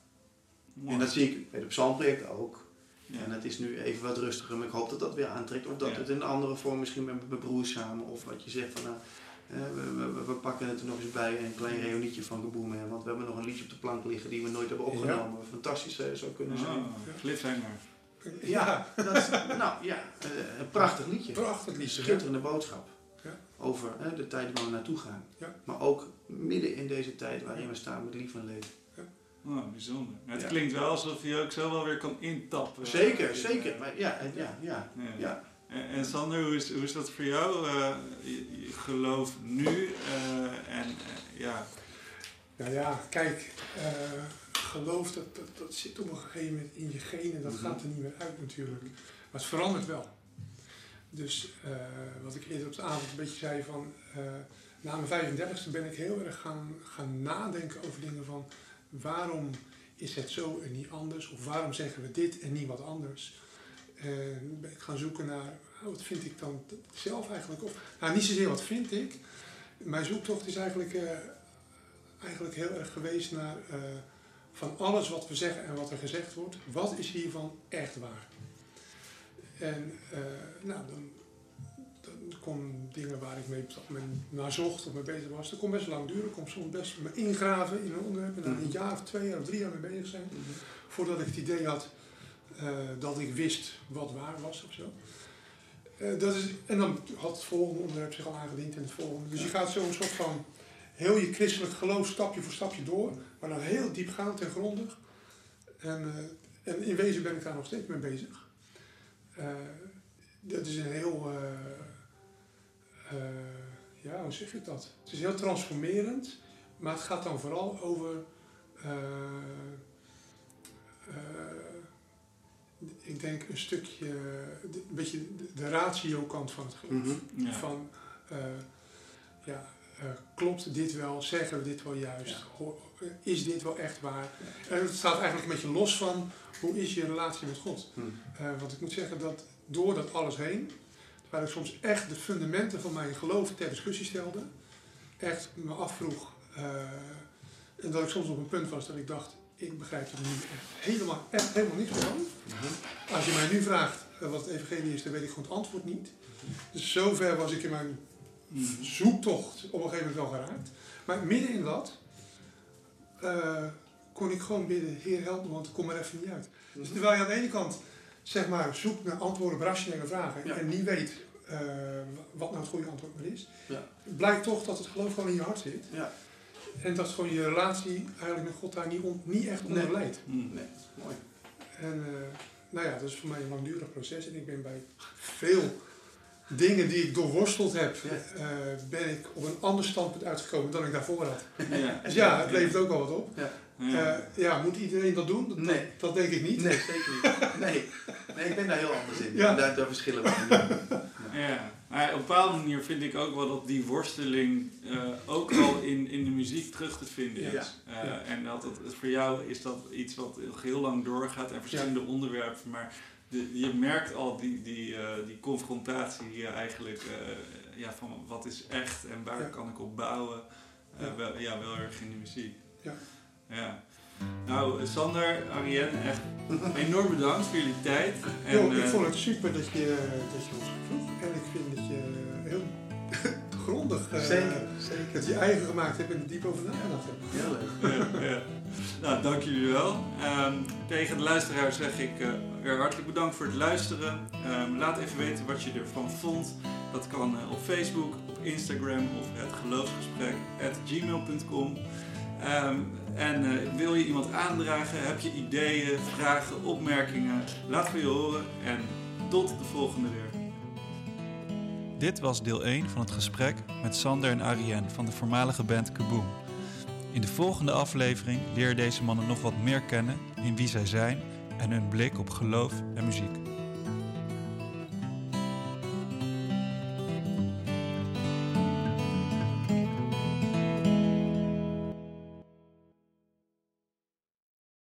Mooi. En dat zie ik bij de psalmproject ook. Ja. En het is nu even wat rustiger, maar ik hoop dat dat weer aantrekt. Of dat Ja. het in een andere vorm, misschien met mijn broers samen. Of wat je zegt van, nou, eh, we, we, we pakken het er nog eens bij, een klein reunietje van hè, Want we hebben nog een liedje op de plank liggen die we nooit hebben opgenomen. Fantastisch eh, zou kunnen zijn. Oh, cliffhanger. Ja, dat is, nou ja, eh, een prachtig liedje. Prachtig liedje. schitterende boodschap. Ja. Over hè, de tijd waar we naartoe gaan. Ja. Maar ook midden in deze tijd waarin we staan met lief en leed. Oh, bijzonder. Het Ja. klinkt wel alsof je ook zo wel weer kan intappen. Zeker, Eh, zeker. Maar ja, ja, ja, Ja. En, en Sander, hoe is, hoe is dat voor jou? Eh, je, je geloof nu eh, en eh, ja, Nou ja, kijk, geloof dat, dat, dat zit op een gegeven moment in je genen, dat Mhm. gaat er niet meer uit natuurlijk. Maar het verandert wel. Dus wat ik eerder op de avond een beetje zei van, na mijn 35e ben ik heel erg gaan, gaan nadenken over dingen van waarom is het zo en niet anders? Of waarom zeggen we dit en niet wat anders? En ben ik gaan zoeken naar, ah, wat vind ik dan zelf eigenlijk? Of, nou, niet zozeer wat vind ik. Mijn zoektocht is eigenlijk, eh, eigenlijk heel erg geweest naar eh, van alles wat we zeggen en wat er gezegd wordt, wat is hiervan echt waar? En eh, nou, dan, dan komen dingen waar ik mee naar zocht of mee bezig was. Dat kon best lang duren. Ik kon soms best me ingraven in een onderwerp en dan een jaar of twee jaar of drie jaar mee bezig zijn. Voordat ik het idee had eh, dat ik wist wat waar was of zo. Eh, dat is, en dan had het volgende onderwerp zich al aangediend en het volgende. Dus je gaat zo'n soort van heel je christelijk geloof stapje voor stapje door, maar dan heel diepgaand en grondig. En, eh, en in wezen ben ik daar nog steeds mee bezig. Eh, dat is een heel, eh, eh, ja, hoe zeg ik dat? Het is heel transformerend, maar het gaat dan vooral over, eh, eh, ik denk een stukje, een beetje de, ratio-kant van het geloof. Mhm. ja. Van, eh, ja, eh, klopt dit wel? Zeggen we dit wel juist? Ja. Is dit wel echt waar? En het staat eigenlijk een beetje los van hoe is je relatie met God? Hm. Eh, want ik moet zeggen dat door dat alles heen, waar ik soms echt de fundamenten van mijn geloof ter discussie stelde, echt me afvroeg, en dat ik soms op een punt was dat ik dacht, ik begrijp er nu echt helemaal, echt helemaal niks meer van. Mhm. Als je mij nu vraagt eh, wat het evangelie is, dan weet ik gewoon het antwoord niet. Dus zover was ik in mijn Mhm. zoektocht op een gegeven moment wel geraakt. Maar midden in dat eh, kon ik gewoon bidden, Heer help me, want ik kom er even niet uit. Dus terwijl je aan de ene kant zeg maar, zoekt naar antwoorden op rationele vragen Ja. en niet weet eh, wat nou het goede antwoord maar is, Ja. blijkt toch dat het geloof gewoon in je hart zit. Ja. En dat gewoon je relatie eigenlijk met God daar niet, on- niet echt onder Nee. leidt. Mhm. Nee, mooi. En eh, nou ja, dat is voor mij een langdurig proces. En ik ben bij veel dingen die ik doorworsteld heb, Ja. eh, ben ik op een ander standpunt uitgekomen dan ik daarvoor had. Ja. Dus ja, het levert ook wel wat op. Ja. Ja, ja moet iedereen dat doen? Dat, Nee. dat, denk ik niet. Nee, zeker niet. Nee. nee, ik ben daar heel anders in. Ja. Daar, daar verschillen we. Ja, maar op een bepaalde manier vind ik ook wel dat die worsteling uh, ook al in, in de muziek terug te vinden is. Ja. Uh, ja. En dat het, voor jou is dat iets wat heel lang doorgaat en verschillende onderwerpen. Maar de, je merkt al die, die, uh, die confrontatie hier eigenlijk ja, van wat is echt en waar kan ik op bouwen. Wel, ja, wel erg in de muziek. Ja. Nou, Sander, Arienne, echt enorm bedankt voor jullie tijd. En, jo, ik uh, vond het super dat je, dat je ons vroeg. En ik vind dat je heel grondig uh, zeker, zeker. dat je eigen gemaakt hebt en er diep over nagedacht hebt. Heel leuk. ja, ja. Nou, dank jullie wel. Um, tegen de luisteraar zeg ik uh, hartelijk bedankt voor het luisteren. Um, laat even weten wat je ervan vond. Dat kan op Facebook, op Instagram of het geloofsgesprek at gmail.com. Um, en uh, wil je iemand aandragen? Heb je ideeën, vragen, opmerkingen? Laat van je horen en tot de volgende weer. Dit was deel 1 van het gesprek met Sander en Ariane van de voormalige band Kaboom. In de volgende aflevering leer deze mannen nog wat meer kennen in wie zij zijn en hun blik op geloof en muziek.